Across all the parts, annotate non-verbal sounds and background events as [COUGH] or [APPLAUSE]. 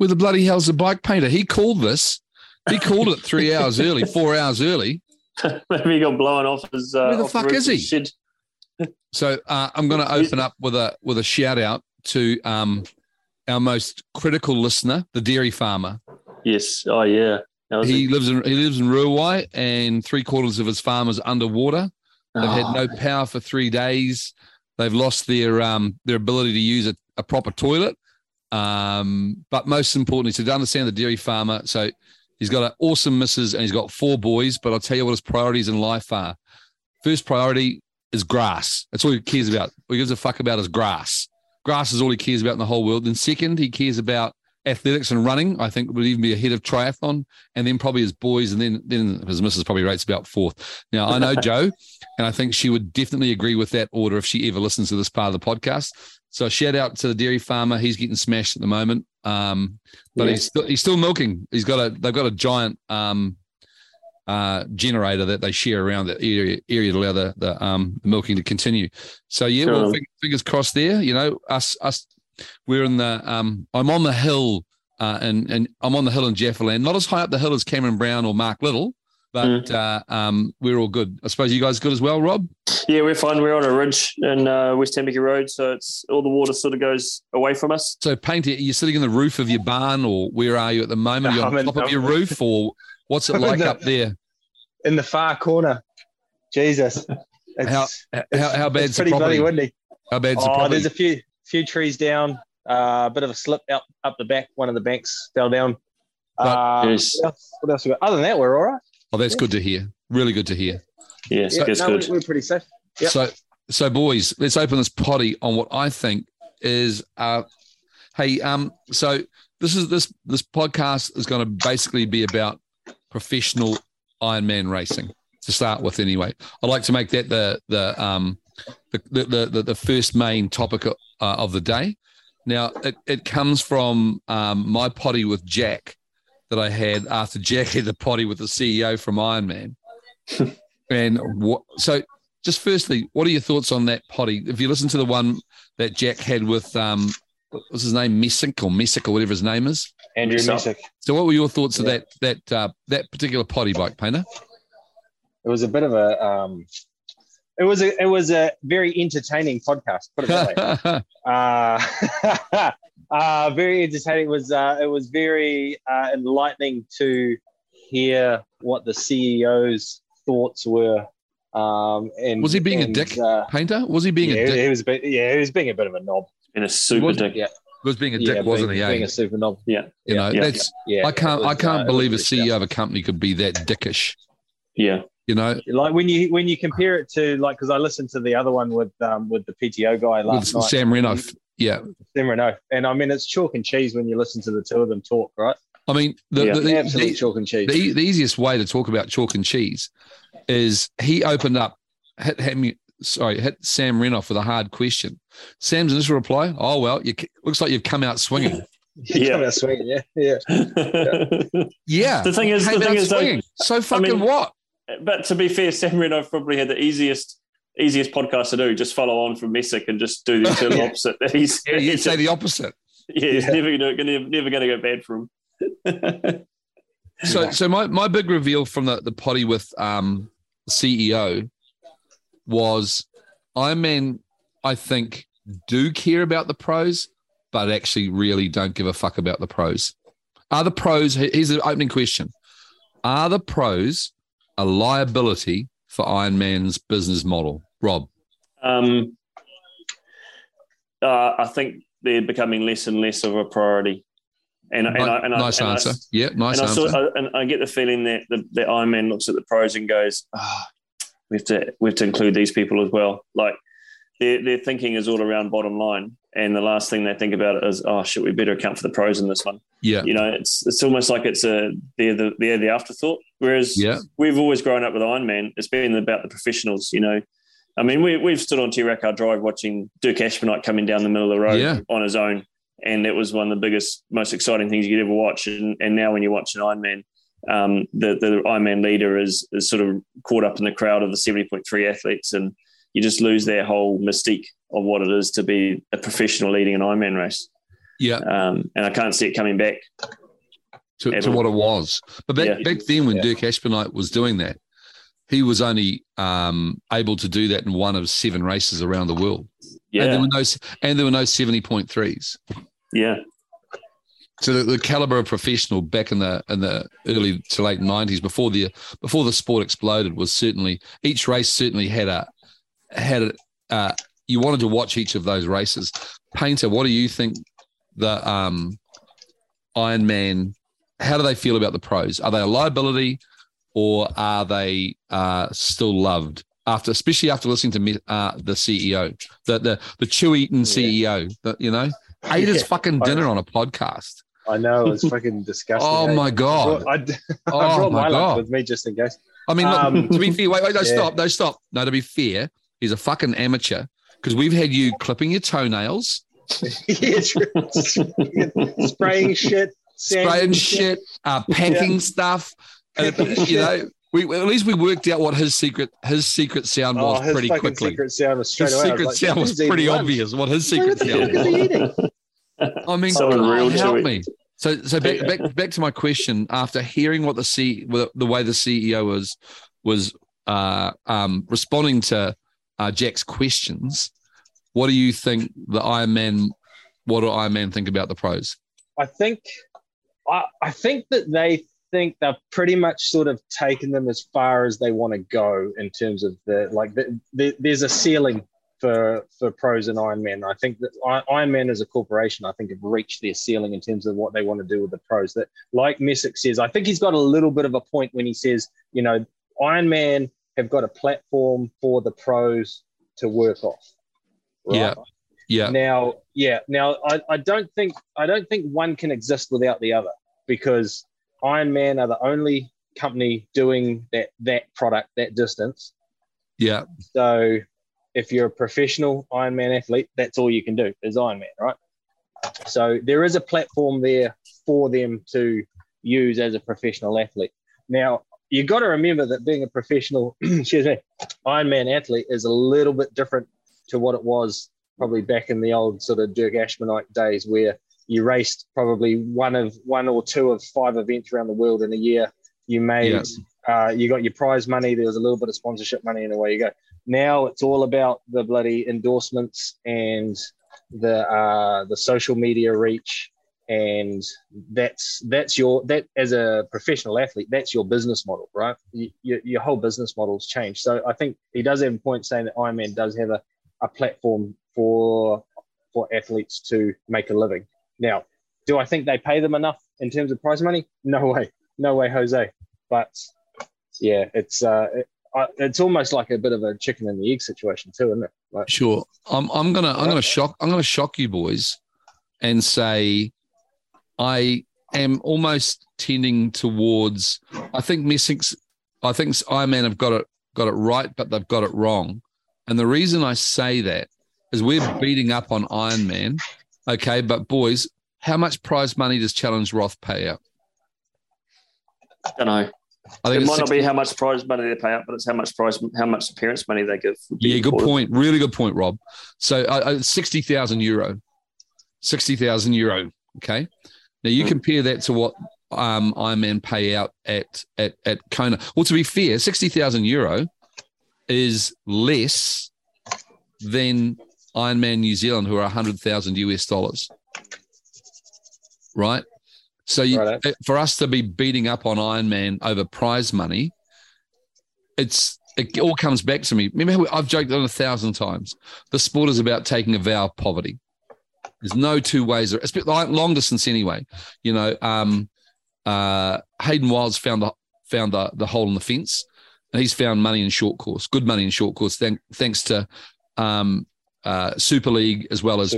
Where the bloody hell's the bike painter? He called this. He called it three [LAUGHS] hours early, four hours early. [LAUGHS] Maybe he got blown off his. Uh, Where the fuck is he? [LAUGHS] So uh, I'm going to open up with a with a shout out to um, our most critical listener, the dairy farmer. Yes. Oh yeah. He lives in he lives in Ruawai, and three quarters of his farm is underwater. They've had Oh, no power for three days. They've lost their um, their ability to use a, a proper toilet. Um, but most importantly, so to understand the dairy farmer, so he's got an awesome missus and he's got four boys. But I'll tell you what his priorities in life are. First priority is grass. That's all he cares about. What he gives a fuck about is grass. Grass is all he cares about in the whole world. Then second, he cares about athletics and running. I think would even be ahead of triathlon, and then probably his boys, and then then his missus probably rates about fourth. Now I know [LAUGHS] Joe, and I think she would definitely agree with that order if she ever listens to this part of the podcast. So shout out to the dairy farmer. He's getting smashed at the moment, um, but Yeah. he's still he's still milking. He's got a they've got a giant um, uh, generator that they share around the area area to allow the, the um, milking to continue. So yeah, well, Cool. fingers crossed there. You know, us us we're in the um, I'm on the hill uh, and and I'm on the hill in Jefferland, not as high up the hill as Cameron Brown or Mark Little, but uh, um, we're all good. I suppose you guys good as well, Rob. yeah, we're fine. We're on a ridge in uh, West Temeke Road, so it's all the water sort of goes away from us. So, Painter, are you sitting in the roof of your barn, or where are you at the moment? Are you on [LAUGHS] I'm in- top of I'm- your roof, or what's it [LAUGHS] I'm like the- up there? in the far corner. Jesus. [LAUGHS] It's, How how, how it's bad's the pretty bloody property? windy. How bad's the Oh, property? there's a few few trees down. Uh, a bit of a slip out up the back. One of the banks fell down. But- Uh, what, else, what else we got? Other than that, we're all right. Oh, that's good to hear. Really good to hear. Yes, Yeah, that's no, good. We're, we're pretty safe. Yep. So, so boys, let's open this potty on what I think is. Uh, hey, um, so this is this this podcast is going to basically be about professional Ironman racing to start with. Anyway, I'd like to make that the the um the the the, the first main topic uh, of the day. Now, it, it comes from um, my potty with Jack that I had after Jack had the potty with the CEO from Iron Man. and what, so, just firstly, what are your thoughts on that potty? If you listen to the one that Jack had with, um, what's his name, Messick or Messick or whatever his name is. Andrew So- Messick. So, what were your thoughts of that that uh, that particular potty bike painter? It was a bit of a. Um, it was a. It was a very entertaining podcast. Put it that way. [LAUGHS] uh, [LAUGHS] uh, very entertaining. It was uh, it was very uh, enlightening to hear what the CEO's thoughts were. Um, and Was he being a dick? Uh, painter was he being yeah, a dick? he was. a bit- Yeah, he was being a bit of a knob. In a super was- dick. Yeah, He was being a yeah, dick, wasn't being, he? Being eh? a super knob. Yeah. you know, yeah, that's Yeah, I can't it I can't uh, believe a was really CEO of a company could be that dickish. Yeah. You know, like when you when you compare it to like because I listened to the other one with um with the PTO guy with last night, Sam Renouf. Yeah, Sam Renouf, and I mean it's chalk and cheese when you listen to the two of them talk, right? I mean the Yeah. the, the, Absolute the, chalk and cheese. the, the easiest way to talk about chalk and cheese is he opened up hit him sorry hit Sam Renouf with a hard question. Sam's initial reply, "Oh well, you looks like you've come out swinging." [LAUGHS] Yeah. come out swinging, yeah, yeah. [LAUGHS] Yeah, The thing is- the thing out is, though, so fucking mean- what? but to be fair, Sam Renouf probably had the easiest easiest podcast to do. Just follow on from Messick and just do the total [LAUGHS] Yeah. opposite. [LAUGHS] He's, Yeah, you'd he's [LAUGHS] say the opposite. yeah, it's Yeah. never gonna, gonna never going to go bad for him. So, so my, my big reveal from the, the potty with um, CEO was Iron Man, I think, do care about the pros, but actually really don't give a fuck about the pros. Are the pros, here's the opening question Are the pros a liability for Iron Man's business model? Rob. Um, uh, I think they're becoming less and less of a priority. And, and, I, and, nice I, and answer. I, yeah, nice and I, answer. sort of, and I get the feeling that the, the Iron Man looks at the pros and goes, "Ah, we have to we have to include these people as well." Like their their thinking is all around bottom line, and the last thing they think about is, "Oh shit, we better account for the pros in this one." yeah, You know, it's it's almost like it's a they're the they're the afterthought. Whereas Yeah. we've always grown up with Iron Man. It's been about the professionals. You know, I mean, we we've stood on T Rackard Drive watching Dirk Aschmoneit coming down the middle of the road Yeah. on his own, and it was one of the biggest, most exciting things you could ever watch. And and now when you watch an Iron Man, um, the the Iron Man leader is is sort of caught up in the crowd of the seventy point three athletes, and you just lose their whole mystique of what it is to be a professional leading an Ironman race. Yeah. Um, and I can't see it coming back. to, to what it was. But back, Yeah. back then, when Yeah. Dirk Aschmoneit was doing that, he was only um, able to do that in one of seven races around the world. And there Yeah. were no and there were no point threes. Yeah. So the, the caliber of professional back in the in the early to late nineties, before the before the sport exploded, was certainly each race certainly had a had a uh, you wanted to watch each of those races. Painter, what do you think the um, Ironman? How do they feel about the pros? Are they a liability, or are they uh, still loved? After, especially after listening to me, uh, the CEO, the the the chew eating CEO, the, you know, [LAUGHS] ate his fucking dinner on a podcast. I know it's [LAUGHS] fucking disgusting. Oh eh? my god! I, [LAUGHS] I Oh brought my my god! with me just in case. I mean, look, Um, to be fair, wait, wait, no, yeah. stop, no, stop. No, to be fair, he's a fucking amateur because we've had you clipping your toenails, [LAUGHS] yeah, spraying shit, spraying shit, uh, packing stuff. And, you know, we at least we worked out what his secret his secret sound Oh, was his pretty fucking quickly. secret sound was straight His away. I secret like, sound was pretty lunch." obvious. What his secret the sound. is he eating? I mean, Someone God, real help chewy. me. So, so back, back, back to my question. After hearing what the C, the way the CEO was was uh, um, responding to uh, Jack's questions, what do you think the Iron Man? What do Iron Man think about the pros? I think, I, I think that they think they've pretty much sort of taken them as far as they want to go in terms of the like. The, the, there's a ceiling for for pros and Ironman. I think that I- Ironman as a corporation, I think, have reached their ceiling in terms of what they want to do with the pros. That, like Messick says, I think he's got a little bit of a point when he says, you know, Ironman have got a platform for the pros to work off. Yeah. Yeah, Now, yeah. Now, I, I don't think I don't think one can exist without the other because Iron Man are the only company doing that that product that distance. yeah, So, if you're a professional Ironman athlete, that's all you can do is Ironman, right? So there is a platform there for them to use as a professional athlete. Now, you got to remember that being a professional, [CLEARS THROAT] excuse me, Ironman athlete is a little bit different to what it was probably back in the old sort of Dirk Aschmoneit days, where you raced probably one of one or two of five events around the world in a year. You made, Yeah. uh, you got your prize money. There was a little bit of sponsorship money, and away you go. Now it's all about the bloody endorsements and the uh, the social media reach, and that's that's your that as a professional athlete, that's your business model, right? You, your, your whole business model's changed. So I think he does have a point saying that Ironman does have a, a platform for for athletes to make a living. Now, do I think they pay them enough in terms of prize money? No way, no way, Jose. But yeah, it's uh, it, I- it's almost like a bit of a chicken and the egg situation too, isn't it? Like, sure. I'm I'm gonna I'm gonna shock I'm gonna shock you boys, and say, I am almost tending towards. I think Messick's. I think Iron Man have got it got it right, but they've got it wrong. And the reason I say that is we're beating up on Iron Man. Okay, but boys, how much prize money does Challenge Roth pay out? I don't know. I It it's might not be how much prize money they pay out, but it's how much prize, how much appearance money they give. Yeah, good point. Really good point, Rob. So uh, uh, sixty thousand euro, sixty thousand euro. Okay. Now you Hmm. compare that to what um, Ironman pay out at at at Kona. Well, to be fair, sixty thousand euro is less than Ironman New Zealand, who are hundred thousand US dollars. Right. So you, Righto. uh, for us to be beating up on Ironman over prize money, it's it all comes back to me. Remember, I've joked on a thousand times. The sport is about taking a vow of poverty. There's no two ways. It's a bit like long distance anyway. You know, um, uh, Hayden Wilde's found the found the, the hole in the fence, and he's found money in short course, good money in short course, thank, thanks to um, uh, Super League as well as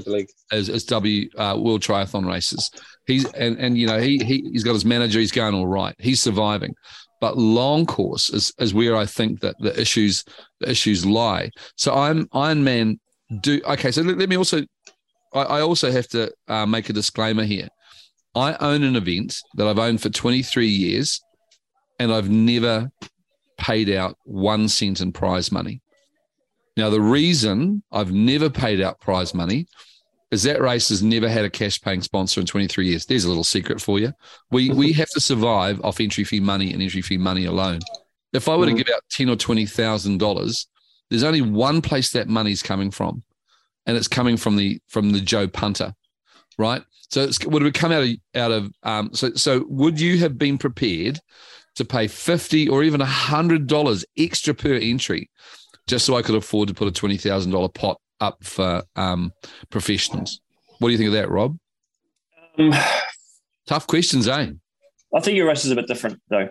as, as W uh, World Triathlon races. He's and and you know he he he's got his manager. He's going all right. He's surviving. But long course is, is where I think that the issues the issues lie. So I'm Iron Man. Do okay. So let, let me also. I, I also have to uh, make a disclaimer here. I own an event that I've owned for 23 years, and I've never paid out one cent in prize money. Now, the reason I've never paid out prize money is that race has never had a cash paying sponsor in 23 years. There's a little secret for you. We we have to survive off entry fee money and entry fee money alone. If I were to Mhm. give out ten or twenty thousand dollars, there's only one place that money's coming from, and it's coming from the from the Joe Punter, right? So it's, would it come out of out of um, so so would you have been prepared to pay fifty or even hundred dollars extra per entry, just so I could afford to put a twenty thousand dollar pot up for um, professionals? What do you think of that, Rob? Um, Tough questions, eh? I think your race is a bit different though,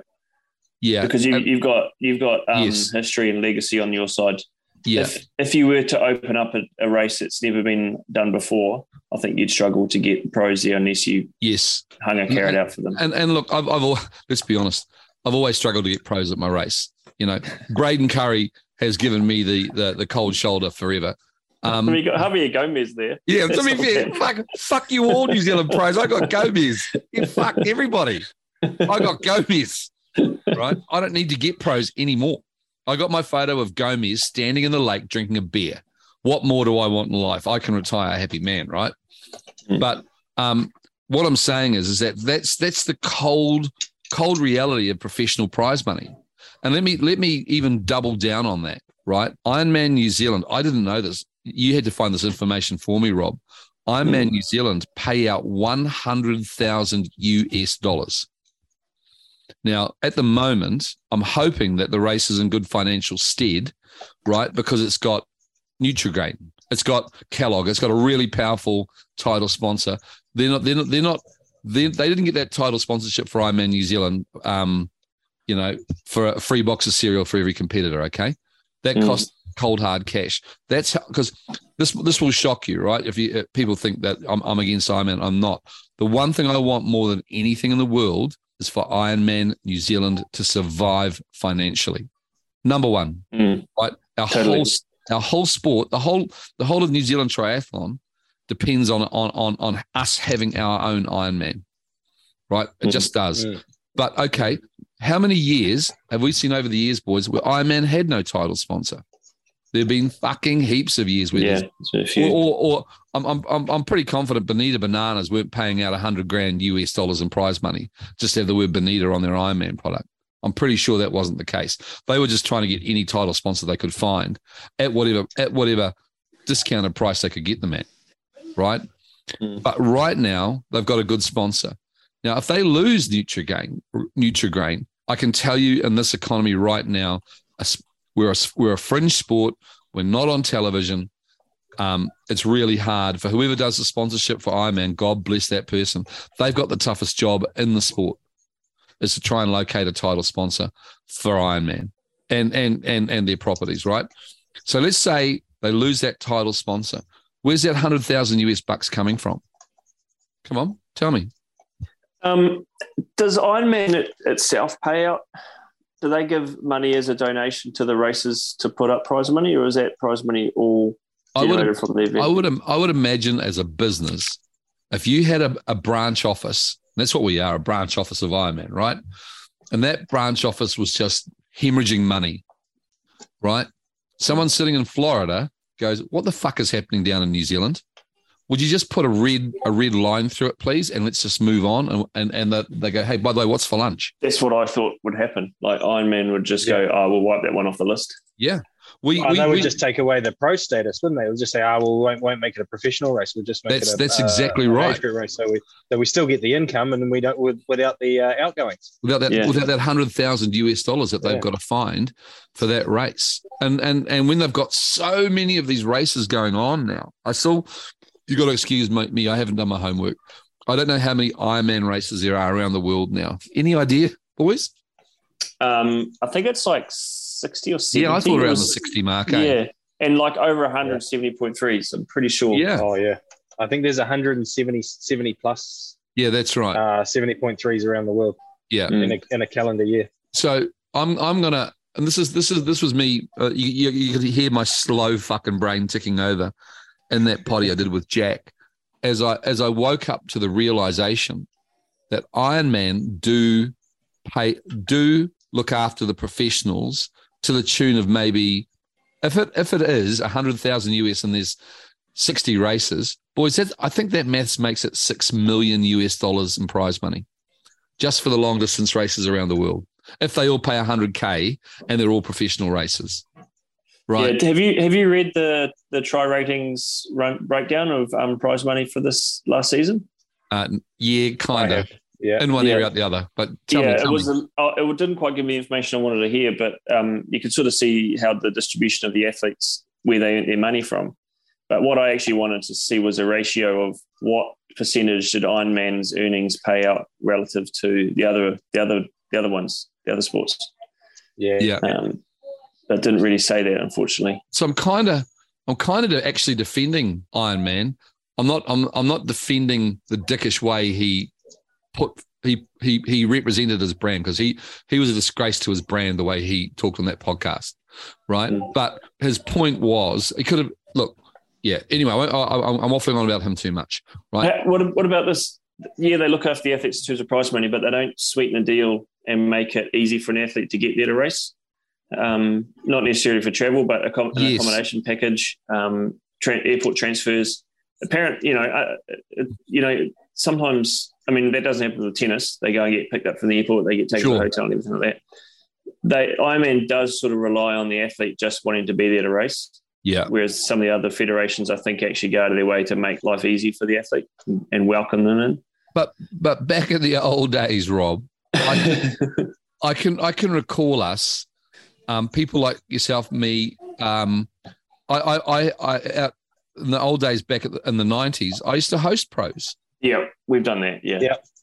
Yeah, because you, you've got you've got um, Yes. history and legacy on your side. Yeah, If if you were to open up a, a race that's never been done before, I think you'd struggle to get pros there unless you yes. hung a carrot out for them. And and look, I've, I've let's be honest, I've always struggled to get pros at my race. You know, [LAUGHS] Braden Currie has given me the the, the cold shoulder forever. Um, I mean, you got Javier Gomez there. yeah, to be [LAUGHS] fair, fuck, fuck you all, New Zealand pros. I got Gomez. [LAUGHS] You fuck everybody. I got Gomez. Right? I don't need to get pros anymore. I got my photo of Gomez standing in the lake drinking a beer. What more do I want in life? I can retire a happy man, right? Mm. But um, what I'm saying is, is that that's that's the cold, cold reality of professional prize money. And let me let me even double down on that, right? Ironman New Zealand. I didn't know this. You had to find this information for me, Rob. Ironman New Zealand pay out one hundred thousand US dollars. Now, at the moment, I'm hoping that the race is in good financial stead, right? Because it's got Nutrigrain, it's got Kellogg, it's got a really powerful title sponsor. They're not, they're not, they're not, they, they didn't get that title sponsorship for Ironman New Zealand, um, you know, for a free box of cereal for every competitor. Okay, that Mm. cost cold hard cash. That's because this this will shock you, right? If you if people think that I'm, I'm against Ironman, I'm not. The one thing I want more than anything in the world is for Ironman New Zealand to survive financially. Number one, Mm. right? Our Totally. whole our whole sport, the whole the whole of New Zealand triathlon depends on on on on us having our own Ironman, right? It Mm. just does. Mm. But okay, how many years have we seen over the years, boys, where Ironman had no title sponsor? There have been fucking heaps of years where Yeah, there's it's a few. or, or, or I'm, I'm, I'm, I'm pretty confident Bonita Bananas weren't paying out 100 grand US dollars in prize money just to have the word Bonita on their Ironman product. I'm pretty sure that wasn't the case. They were just trying to get any title sponsor they could find at whatever at whatever discounted price they could get them at, right? Mm. But right now they've got a good sponsor. Now, if they lose Nutrigrain, Nutrigrain, I can tell you in this economy right now, we're a, we're a fringe sport. We're not on television. Um, it's really hard for whoever does the sponsorship for Ironman. God bless that person. They've got the toughest job in the sport, is to try and locate a title sponsor for Ironman and and and and their properties, right? So let's say they lose that title sponsor. Where's that hundred thousand US bucks coming from? Come on, tell me. Um, does Ironman it, itself pay out? Do they give money as a donation to the races to put up prize money, or is that prize money all I would from the event? I would I would imagine as a business, if you had a, a branch office, that's what we are, a branch office of Ironman, right? And that branch office was just hemorrhaging money, right? Someone sitting in Florida goes, "What the fuck is happening down in New Zealand? Would you just put a red a red line through it, please, and let's just move on?" And and, and the, they go, "Hey, by the way, what's for lunch?" That's what I thought would happen. Like Iron Man would just go, "Oh, we'll wipe that one off the list." Yeah, we Oh, we, they would we- just take away the pro status, wouldn't they? We'll just say, "Ah, well, we won't, won't make it a professional race. We'll just make That's- it." A, that's uh, exactly an right. race, so we so we still get the income, and we don't without the uh, outgoings. without that Yeah. without that hundred thousand US dollars that they've Yeah. got to find for that race. And and and when they've got so many of these races going on now, I saw you got to excuse me, me, I haven't done my homework. I don't know how many Ironman races there are around the world now. Any idea, boys? Um, I think it's like sixty or seventy. Yeah, I thought It around the sixty mark. eh? Yeah, and like over one hundred seventy point threes. I'm pretty sure. yeah, Oh yeah, I think there's 170 70 plus yeah, that's right. uh, 70.3s around the world Yeah. In a in a calendar year. So I'm I'm gonna and this is this is this was me. Uh, you, you you could hear my slow fucking brain ticking over in that potty I did with Jack as I as I woke up to the realization that Iron Man do pay do look after the professionals to the tune of maybe if it if it is a hundred thousand US and there's sixty races, boys. That, I think that maths makes it six million US dollars in prize money, just for the long distance races around the world. If they all pay hundred k and they're all professional races, right? Yeah. Have you have you read the the tri ratings run, breakdown of um, prize money for this last season? Uh, yeah, kind of. Yeah. In one Yeah. area out the other, but tell yeah, me, tell it was. me. A, oh, it didn't quite give me the information I wanted to hear, but um, you could sort of see how the distribution of the athletes where they earn their money from. But what I actually wanted to see was a ratio of what percentage did Ironman's earnings pay out relative to the other, the other, the other ones, the other sports. Yeah. yeah. Um, that didn't really say that, unfortunately. So I'm kind of, I'm kind of actually defending Iron Man. I'm not, I'm, I'm not defending the dickish way he put he he he represented his brand because he he was a disgrace to his brand the way he talked on that podcast, right? Mm. But his point was he could have look, yeah. Anyway, I, I, I'm waffling on about him too much, right? What, what about this? Yeah, they look after the athletes in terms of prize money, but they don't sweeten the deal and make it easy for an athlete to get there to race. Um, not necessarily for travel, but accom- an Yes. accommodation package, um, tra- airport transfers. Apparent, you know, uh, uh, you know, sometimes. I mean, that doesn't happen with tennis. They go and get picked up from the airport. They get taken to the hotel and everything like that. They Ironman does sort of rely on the athlete just wanting to be there to race. Yeah, Whereas some of the other federations, I think, actually go out of their way to make life easy for the athlete and- welcome them in. but but back in the old days, Rob, I, [LAUGHS] I can I can recall us, um, people like yourself, me. Um, I I I, I out in the old days back at the, in the nineties, I used to host pros. Yeah, we've done that. Yeah.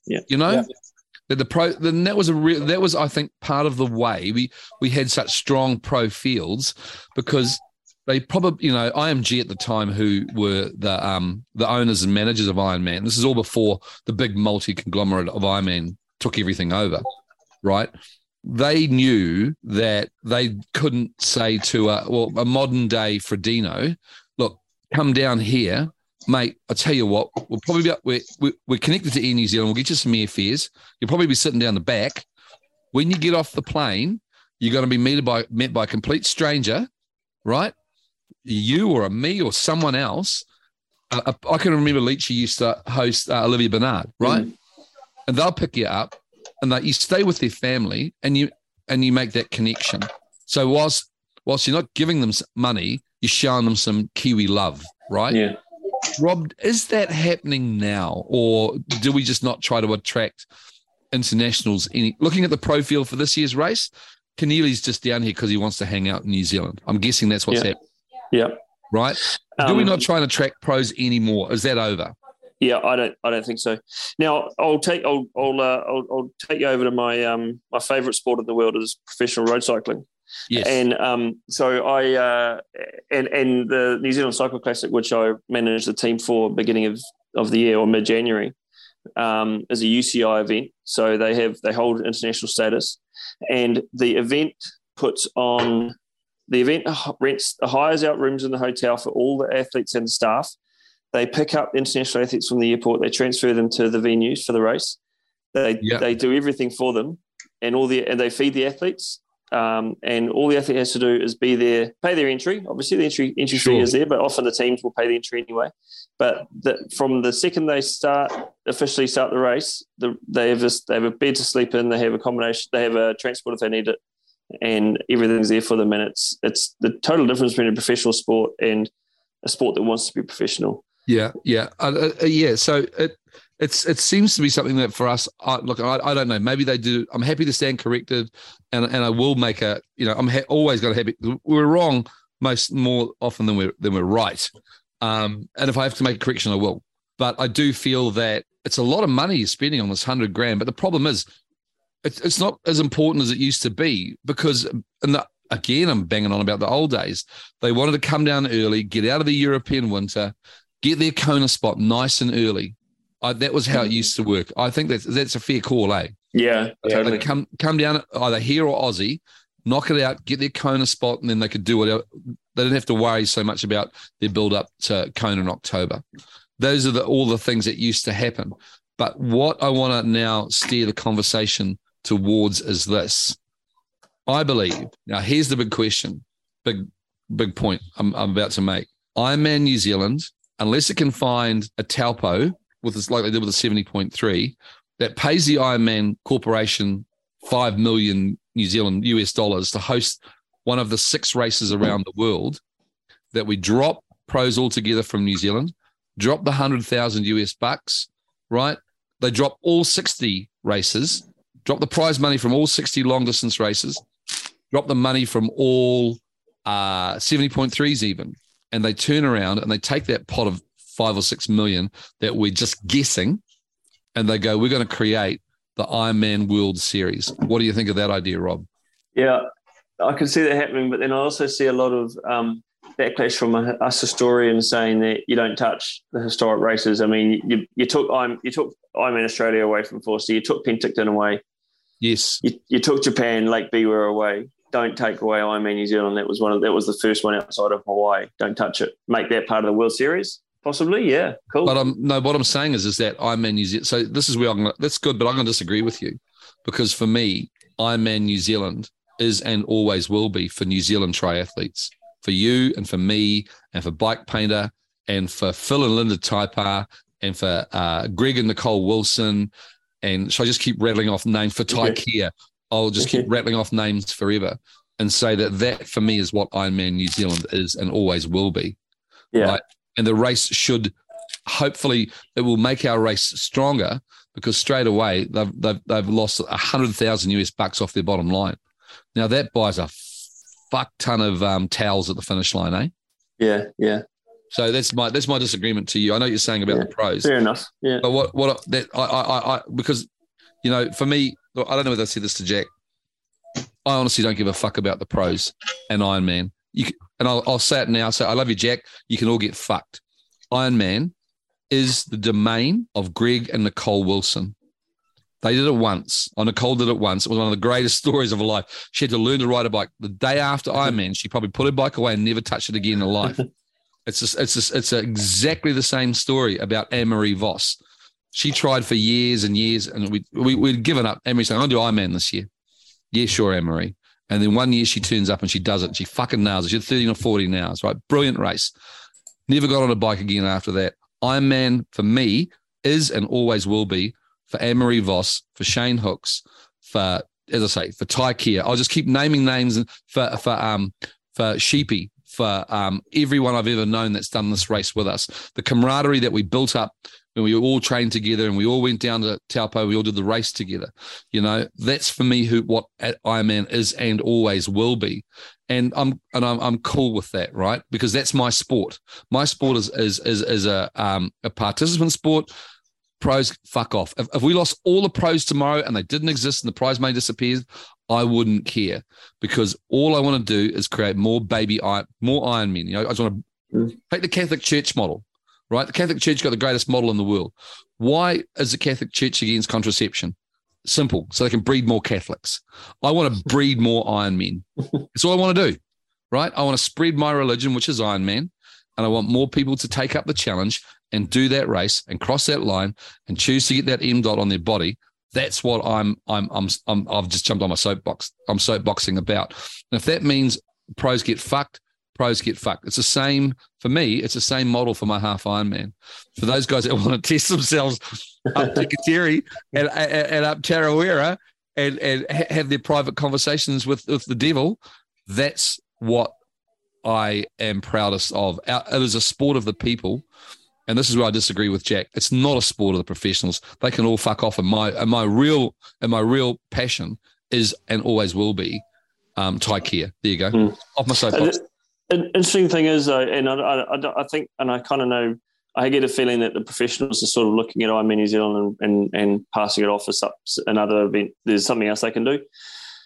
Yeah. You know, Yeah. that the pro then that was a real that was I think part of the way we we had such strong pro fields because they probably you know IMG at the time who were the um the owners and managers of Ironman. This is all before the big multi conglomerate of Ironman took everything over, right? They knew that they couldn't say to a well a modern day Frodeno, look, come down here, mate. I tell you what, we'll probably be we're, we're we're connected to Air New Zealand. We'll get you some airfares. You'll probably be sitting down the back. When you get off the plane, you're going to be met by met by a complete stranger, right? You or a me or someone else. Uh, uh, I can remember Leachy used to host uh, Olivier Bernhard, right? And they'll pick you up, and they, you stay with their family, and you and you make that connection. So whilst whilst you're not giving them money, you're showing them some Kiwi love, right? Yeah. Rob, is that happening now, or do we just not try to attract internationals? Any looking at the profile for this year's race, Kienle's just down here because he wants to hang out in New Zealand. I'm guessing that's what's Yeah. happening, Yeah. right? do we Um, not try and attract pros anymore? Is that over? Yeah, I don't. I don't think so. Now, I'll take. I'll. I'll. Uh, I'll, I'll take you over to my um my favorite sport in the world is professional road cycling. Yes. And um, so I uh, and and the New Zealand Cycle Classic, which I managed the team for beginning of, of the year or mid January, um, is a UCI event. So they have they hold international status, and the event puts on the event rents hires out rooms in the hotel for all the athletes and the staff. They pick up international athletes from the airport. They transfer them to the venues for the race. They Yeah. they do everything for them, and all the and they feed the athletes. Um, and all the athlete has to do is be there, pay their entry. Obviously, the entry entry Sure. fee is there, but often the teams will pay the entry anyway. But the, from the second they start officially start the race, the, they have a, they have a bed to sleep in. They have a accommodation. They have a transport if they need it, and everything's there for them. And it's it's the total difference between a professional sport and a sport that wants to be professional. Yeah, yeah, uh, uh, yeah. So it it's it seems to be something that for us. I, look, I, I don't know. Maybe they do. I'm happy to stand corrected, and and I will make a. You know, I'm ha- always going to happy. We're wrong most more often than we're than we're right. Um, and if I have to make a correction, I will. But I do feel that it's a lot of money you're spending on this hundred grand. But the problem is, it's it's not as important as it used to be because and the, again, I'm banging on about the old days. They wanted to come down early, get out of the European winter get their Kona spot nice and early. I, that was how it used to work. I think that's that's a fair call, eh? Yeah, Yeah. totally. Come come down either here or Aussie, knock it out, get their Kona spot, and then they could do whatever. They didn't have to worry so much about their build up to Kona in October. Those are the, all the things that used to happen. But what I want to now steer the conversation towards is this. I believe now. Here's the big question, big big point I'm, I'm about to make. Ironman New Zealand unless it can find a Taupo with this, like they did with the 70.3, that pays the Ironman Corporation 5 million New Zealand US dollars to host one of the six races around the world, that we drop pros altogether from New Zealand, drop the 100,000 US bucks, right? They drop all 60 races, drop the prize money from all 60 long distance races, drop the money from all uh, 70.3s even. And they turn around and they take that pot of five or six million that we're just guessing and they go, we're going to create the Ironman World Series. What do you think of that idea, Rob? Yeah, I can see that happening, but then I also see a lot of um, backlash from us historians saying that you don't touch the historic races. I mean, you, you took I'm you took Ironman Australia away from Forster, you took Penticton away, Yes. you, you took Japan, Lake Biwa away. Don't take away Ironman New Zealand. That was one of that was the first one outside of Hawaii. Don't touch it. Make that part of the World Series. Possibly, yeah, cool. But I'm no, what I'm saying is, is that Ironman New Zealand. So this is where I'm. Gonna, that's good, but I'm going to disagree with you because for me, Ironman New Zealand is and always will be for New Zealand triathletes, for you and for me and for Bike Painter and for Phil and Linda Taipar and for uh, Greg and Nicole Wilson. And so I just keep rattling off names for Ty Okay. Kia. I'll just keep rattling off names forever and say that that for me is what Ironman New Zealand is and always will be. yeah, right. And the race should hopefully it will make our race stronger because straight away they've they've, they've lost a hundred thousand US bucks off their bottom line. Now that buys a fuck ton of um, towels at the finish line, eh? yeah, yeah. So that's my that's my disagreement to you. I know what you're saying about Yeah. the pros, Fair enough. Yeah, but what what that I, I I I because you know for me I don't know whether I said this to Jack. I honestly don't give a fuck about the pros and Iron Man. You can, and I'll, I'll say it now. So I love you, Jack. You can all get fucked. Iron Man is the domain of Greg and Nicole Wilson. They did it once. Oh, Nicole did it once. It was one of the greatest [LAUGHS] stories of her life. She had to learn to ride a bike. The day after Iron Man, she probably put her bike away and never touched it again in her life. [LAUGHS] It's just, it's just, it's exactly the same story about Anne Marie Voss. She tried for years and years, and we, we we'd given up. Anne Marie saying, "I'll do Iron Man this year." Yeah, sure, Anne Marie. And then one year she turns up and she does it. She fucking nails it. She's 13 or 14 hours, right? Brilliant race. Never got on a bike again after that. Ironman for me is and always will be for Anne Marie Voss, for Shane Hooks, for as I say, for Ty Kia. I'll just keep naming names for for um for Sheepy, for um everyone I've ever known that's done this race with us. The camaraderie that we built up when we all trained together and we all went down to Taupo, we all did the race together. You know, that's for me who what Ironman is and always will be. And I'm and I'm I'm cool with that, right? Because that's my sport. My sport is is is, is a um a participant sport. Pros, fuck off. If, if we lost all the pros tomorrow and they didn't exist and the prize money disappeared, I wouldn't care because all I want to do is create more baby iron, more Iron Men. You know, I just want to Mm. take the Catholic Church model, right? The Catholic Church got the greatest model in the world. Why is the Catholic Church against contraception? Simple, so they can breed more Catholics. I want to [LAUGHS] breed more Iron Men. That's all I want to do, right? I want to spread my religion, which is Iron Man, and I want more people to take up the challenge and do that race and cross that line and choose to get that M dot on their body. That's what I'm. I'm. I'm. I'm I've just jumped on my soapbox. I'm soapboxing about. And if that means pros get fucked, pros get fucked. It's the same for me. It's the same model for my half Ironman. For those guys that [LAUGHS] want to test themselves up Tikitere and, and, and up Tarawera and, and have their private conversations with, with the devil, that's what I am proudest of. It is a sport of the people. And this is where I disagree with Jack. It's not a sport of the professionals. They can all fuck off. And my and my real and my real passion is and always will be um, Thai care. There you go. Mm. Off my soapbox. The- an interesting thing is, though, and I, I, I- I think, and I kind of know, I get a feeling that the professionals are sort of looking at Ironman New Zealand and, and, and passing it off as another event. There's something else they can do.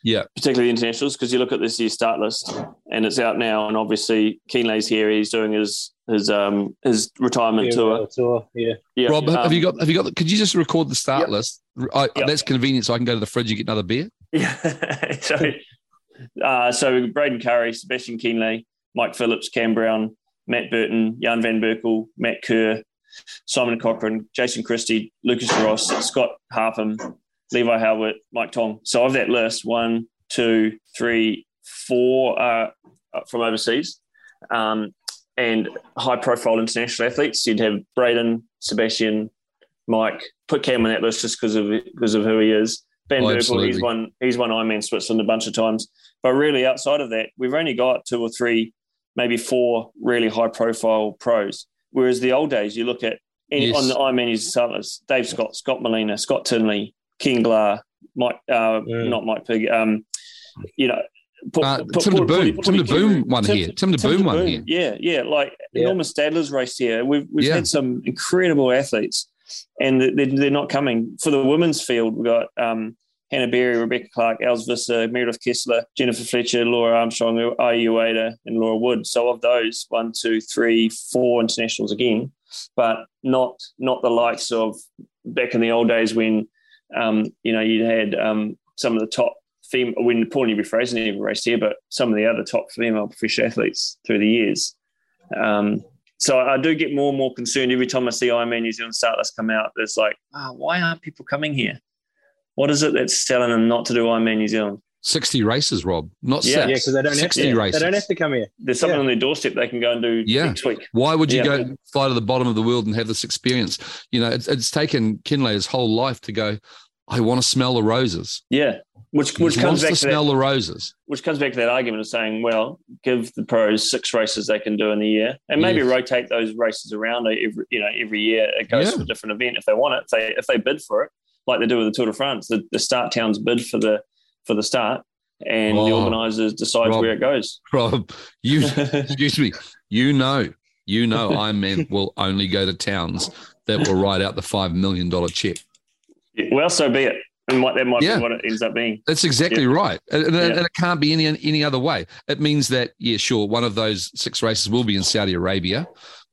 Yeah. Particularly the internationals, because you look at this year's start list and it's out now, and obviously Kienle's here. He's doing his his um his retirement Yeah, tour. Tour. Yeah. Yeah, Rob, have um, you got have you got could you just record the start Yep. list? I, Yep. That's convenient so I can go to the fridge and get another beer. [LAUGHS] Yeah. [LAUGHS] so, uh, so Braden Currie, Sebastian Kienle, Mike Phillips, Cam Brown, Matt Burton, Jan Van Berkel, Matt Kerr, Simon Cochrane, Jason Christie, Lucas Ross, Scott Harpham, Levi Howard, Mike Tong. So of that list, one, two, three, four uh, from overseas. Um, and high profile international athletes. You'd have Braden, Sebastian, Mike. Put Cam on that list just because of because of who he is. Van Oh, Berkel, he's won he's won Ironman Switzerland a bunch of times. But really, outside of that, we've only got two or three, maybe four really high profile pros. Whereas the old days, you look at any, Yes. on the Ironman, you sellers, Dave Scott, Scott Molina, Scott Tinley, Ken Glah, Mike, uh, Mm. not Mike Pigg, um, you know. put- Uh, put- Tim put- Boom. put- Tim put- Boom one Tim- here. Tim de Boom one here. Yeah, yeah. Like Yeah. Normann Stadler's raced here. We've we've Yeah. had some incredible athletes, and they're, they're not coming for the women's field. We've got um, Hannah Berry, Rebecca Clark, Els Visser, Meredith Kessler, Jennifer Fletcher, Laura Armstrong, Ayu Ueda, and Laura Wood. So of those, one, two, three, four internationals again, but not not the likes of back in the old days when um, you know you had um, some of the top female when Paul Newby Fraser never raced here, but some of the other top female professional athletes through the years. Um, so I do get more and more concerned every time I see Ironman New Zealand start list come out. It's like, ah, why aren't people coming here? What is it that's telling them not to do Ironman New Zealand? 60 races, Rob, not Yeah. six. Yeah, because they don't have 60 to. races. They don't have to come here. There's something Yeah. on their doorstep they can go and do Yeah. next week. Why would you Yeah. go fly to the bottom of the world and have this experience? You know, it's, it's taken Kienle his whole life to go, I want to smell the roses. Yeah, which He which comes wants back to to that, smell the roses. which comes back to that argument of saying, well, give the pros six races they can do in the year, and maybe Yes. rotate those races around every you know every year. It goes Yeah. to a different event if they want it. If they if they bid for it, like they do with the Tour de France, the, the start towns bid for the for the start, and the Oh, organisers decide Rob. where it goes. Rob, you, [LAUGHS] excuse me, you know, you know, I Ironman will only go to towns that will write out the $5 million check. well, so be it. And what, that might Yeah. be what it ends up being. That's exactly right. And, and- Yeah. and it can't be any any other way. It means that, yeah, sure, one of those six races will be in Saudi Arabia.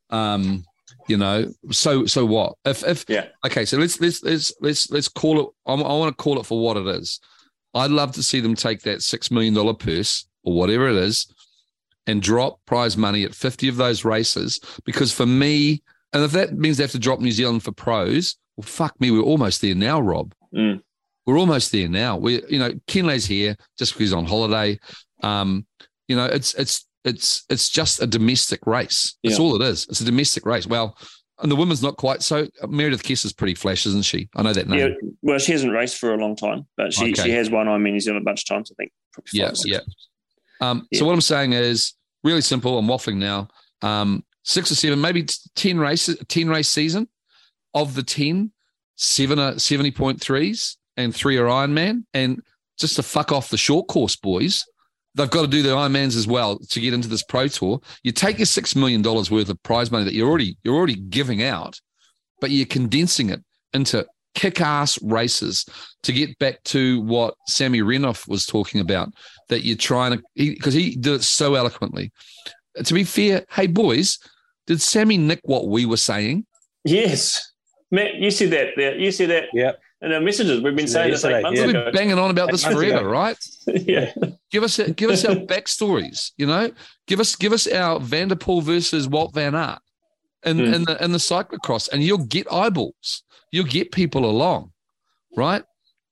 Um, you know, so so what? If if Yeah. okay, so let's let's let's let's let's call it. I, I want to call it for what it is. I'd love to see them take that six million dollar purse or whatever it is, and drop prize money at fifty of those races. Because for me, and if that means they have to drop New Zealand for pros, well, fuck me, we're almost there now, Rob. Mm. We're almost there now. We, you know, Kienle's here just because he's on holiday. Um, you know, it's it's it's it's just a domestic race. That's Yeah. all it is. It's a domestic race. Well, and the women's not quite so. Meredith Kiss is pretty flash, isn't she? I know that name. Yeah, well, she hasn't raced for a long time, but she, Okay. she has won Ironman New Zealand a bunch of times. I think. Probably Yeah, yeah. Um, Yeah. So what I'm saying is really simple. I'm waffling now. Um, six or seven, maybe ten races, ten race season. Of the ten, seven are seventy point threes, and three are Ironman. And just to fuck off the short course boys, they've got to do the Ironmans as well to get into this pro tour. You take your six million dollars worth of prize money that you're already you're already giving out, but you're condensing it into kick-ass races to get back to what Sammy Renouf was talking about that you're trying to because he, did it so eloquently. To be fair, hey boys, did Sammy nick what we were saying? Yes, Matt, you said that. There, you said that. Yeah. In our messages, we've been saying this yesterday, like months We've been banging on about this [LAUGHS] forever, ago. right? [LAUGHS] yeah, Give us give us our backstories, you know. Give us give us our Van der Poel versus Wout Van Aert in, in hmm. the in the cyclocross, and you'll get eyeballs. You'll get people along, right?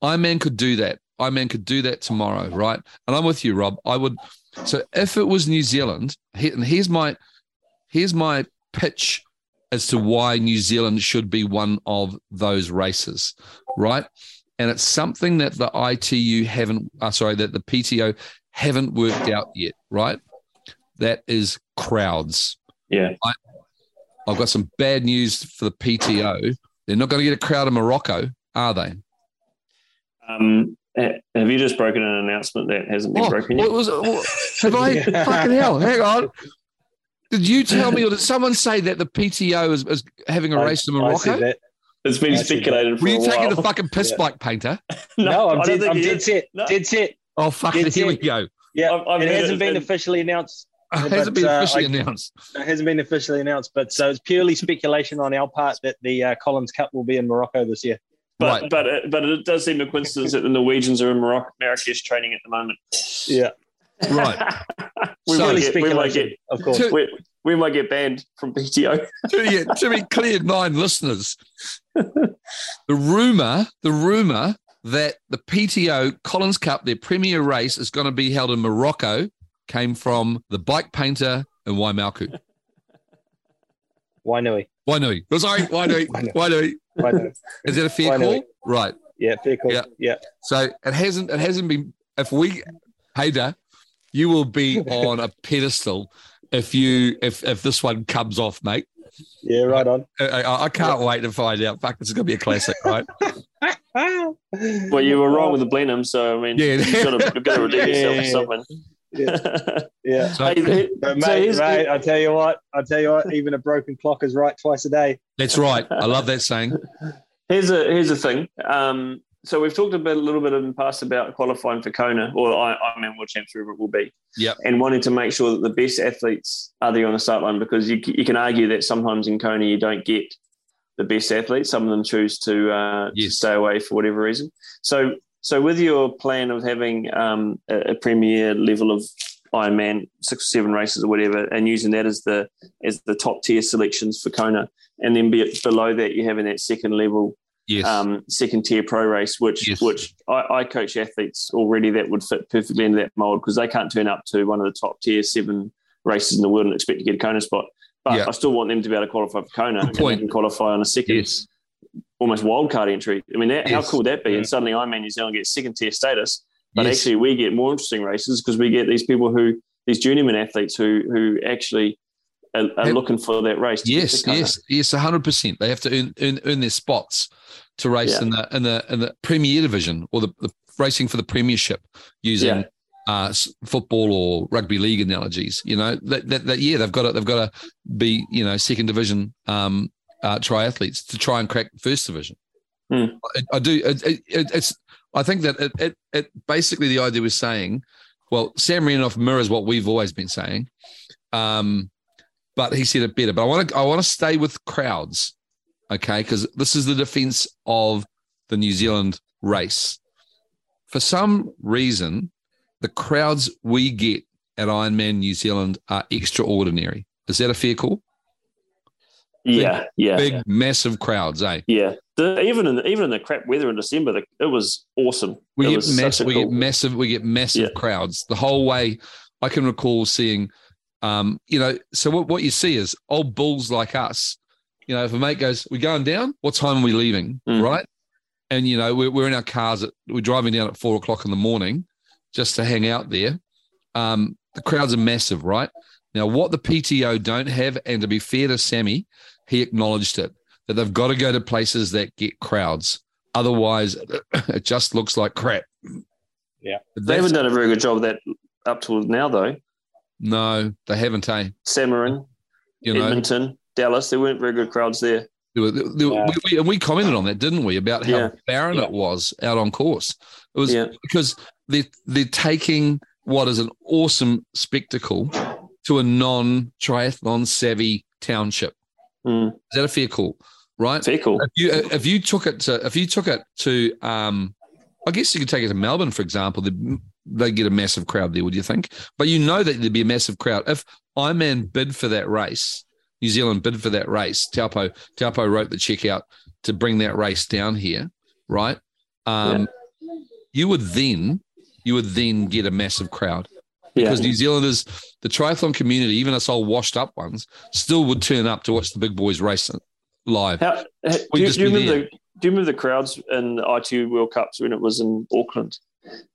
Ironman could do that. Ironman could do that tomorrow, right? And I'm with you, Rob. I would. So if it was New Zealand, and here's my here's my pitch as to why New Zealand should be one of those races, right? And it's something that the ITU haven't, uh, sorry, that the PTO haven't worked out yet, right? That is crowds. yeah. I've got some bad news for the PTO. They're not going to get a crowd in Morocco, are they? Um, have you just broken an announcement that hasn't been Oh, broken yet? what was have I? [LAUGHS] fucking hell! Hang on. Did you tell me, or did someone say that the PTO is, is having a I- race in Morocco? said that. It's been I speculated for Were you a taking while. the fucking piss Yeah. bike painter? [LAUGHS] No, I'm, dead, think I'm dead is. set. No. Dead set. Oh fuck! It's Here we go. Yeah, I've- I've it hasn't it- been and- officially announced. [LAUGHS] It hasn't been uh, officially I- announced. It hasn't been officially announced, but so it's purely speculation on our part that the uh, Collins Cup will be in Morocco this year. But Right. but it, but it does seem a coincidence that the Norwegians are in Morocco, Marrakesh training at the moment. Yeah, Right. [LAUGHS] we, So- might get, we might get of course. To- we, we might get banned from PTO. [LAUGHS] to, yeah, to be clear, nine listeners. The rumor, the rumor that the PTO Collins Cup, their premier race, is going to be held in Morocco, came from the bike painter in Waimauku. Wainui. Wainui. Oh, sorry, Wainui. [LAUGHS] Wainui. Wainui. Wainui. Is that a fair Wainui. call? Right. Yeah, fair call. Yeah. Yeah. So it hasn't it hasn't been if we Hader, you will be [LAUGHS] on a pedestal if you if if this one comes off, mate. Yeah, right on. I, I, I can't wait to find out. Fuck, this is gonna be a classic, right? [LAUGHS] Well, you were wrong with the Blenheim, so I mean, Yeah. you've got to, you've got to redeem [LAUGHS] yourself Yeah. with something. Yeah. Yeah. So Hey, hey, so mate, here's- mate, I tell you what, I tell you what, even a broken clock is right twice a day. that's right. I love that saying. Here's a here's the thing. Um, so we've talked a bit, a little bit in the past about qualifying for Kona, or I, I mean, World Champs, whoever it will be. Yep. And wanting to make sure that the best athletes are there on the start line because you, you can argue that sometimes in Kona you don't get the best athletes. Some of them choose to, uh, to stay away for whatever reason. So so with your plan of having um, a, a premier level of Ironman, six or seven races or whatever, and using that as the as the top tier selections for Kona, and then be below that you're having that second level Yes. um, second tier pro race, which Yes. which I, I coach athletes already that would fit perfectly into that mold because they can't turn up to one of the top tier seven races in the world and expect to get a Kona spot. But Yeah. I still want them to be able to qualify for Kona Good and point. can qualify on a second, yes. almost wildcard entry. I mean, that, how cool would that be? Yeah. And suddenly Ironman New Zealand gets second tier status, but actually we get more interesting races because we get these people who these journeyman athletes who who actually are, are looking for that race. to Yes, yes, yes, hundred percent. They have to earn, earn earn their spots to race Yeah. in the in the in the Premier Division or the, the racing for the Premiership using Yeah. uh, football or rugby league analogies. You know that, that, that yeah, they've got to they've got to be you know second division um, uh, triathletes to try and crack first division. Hmm. I, I do. It, it, it's I think that it, it it basically the idea was saying, well, Sam Renouf mirrors what we've always been saying. Um, but he said it better. But I want to I want to stay with crowds, okay? Because this is the defense of the New Zealand race. For some reason, the crowds we get at Ironman New Zealand are extraordinary. Is that a fair call? yeah, yeah. Big, massive crowds, eh? Yeah, the, even in even in the crap weather in December, the, it was awesome. We it get was massive. We cool- get massive. We get massive Yeah. crowds the whole way. I can recall seeing, um, you know. So what, what you see is old bulls like us. You know, if a mate goes, "We're going down. What time are we leaving?" Mm. Right, and you know, we're, we're in our cars. At, we're driving down at four o'clock in the morning, just to hang out there. Um, the crowds are massive, right? Now, what the PTO don't have, and to be fair to Sammy, he acknowledged it that they've got to go to places that get crowds. Otherwise, [CLEARS THROAT] it just looks like crap. Yeah. They haven't done a very good job of that up till now, though. No, they haven't, eh? Samarin, You know, Edmonton, Dallas, there weren't very good crowds there. there were, there were- Yeah. we, we, and we commented on that, didn't we? About how Yeah. barren Yeah. it was out on course. It was because they're, they're taking what is an awesome spectacle to a non triathlon savvy township. Mm. Is that a fair call? Right? Fair cool. if you if you took it to if you took it to um I guess you could take it to Melbourne for example they they get a massive crowd there would you think but you know that there'd be a massive crowd if Ironman bid for that race New Zealand bid for that race Taupo Taupo wrote the check out to bring that race down here right um you would then you would then get a massive crowd Yeah. because New Zealanders, the triathlon community, even us old washed up ones, still would turn up to watch the big boys race live. How, do, you, do you remember the, do you remember the crowds in the ITU World Cups when it was in Auckland?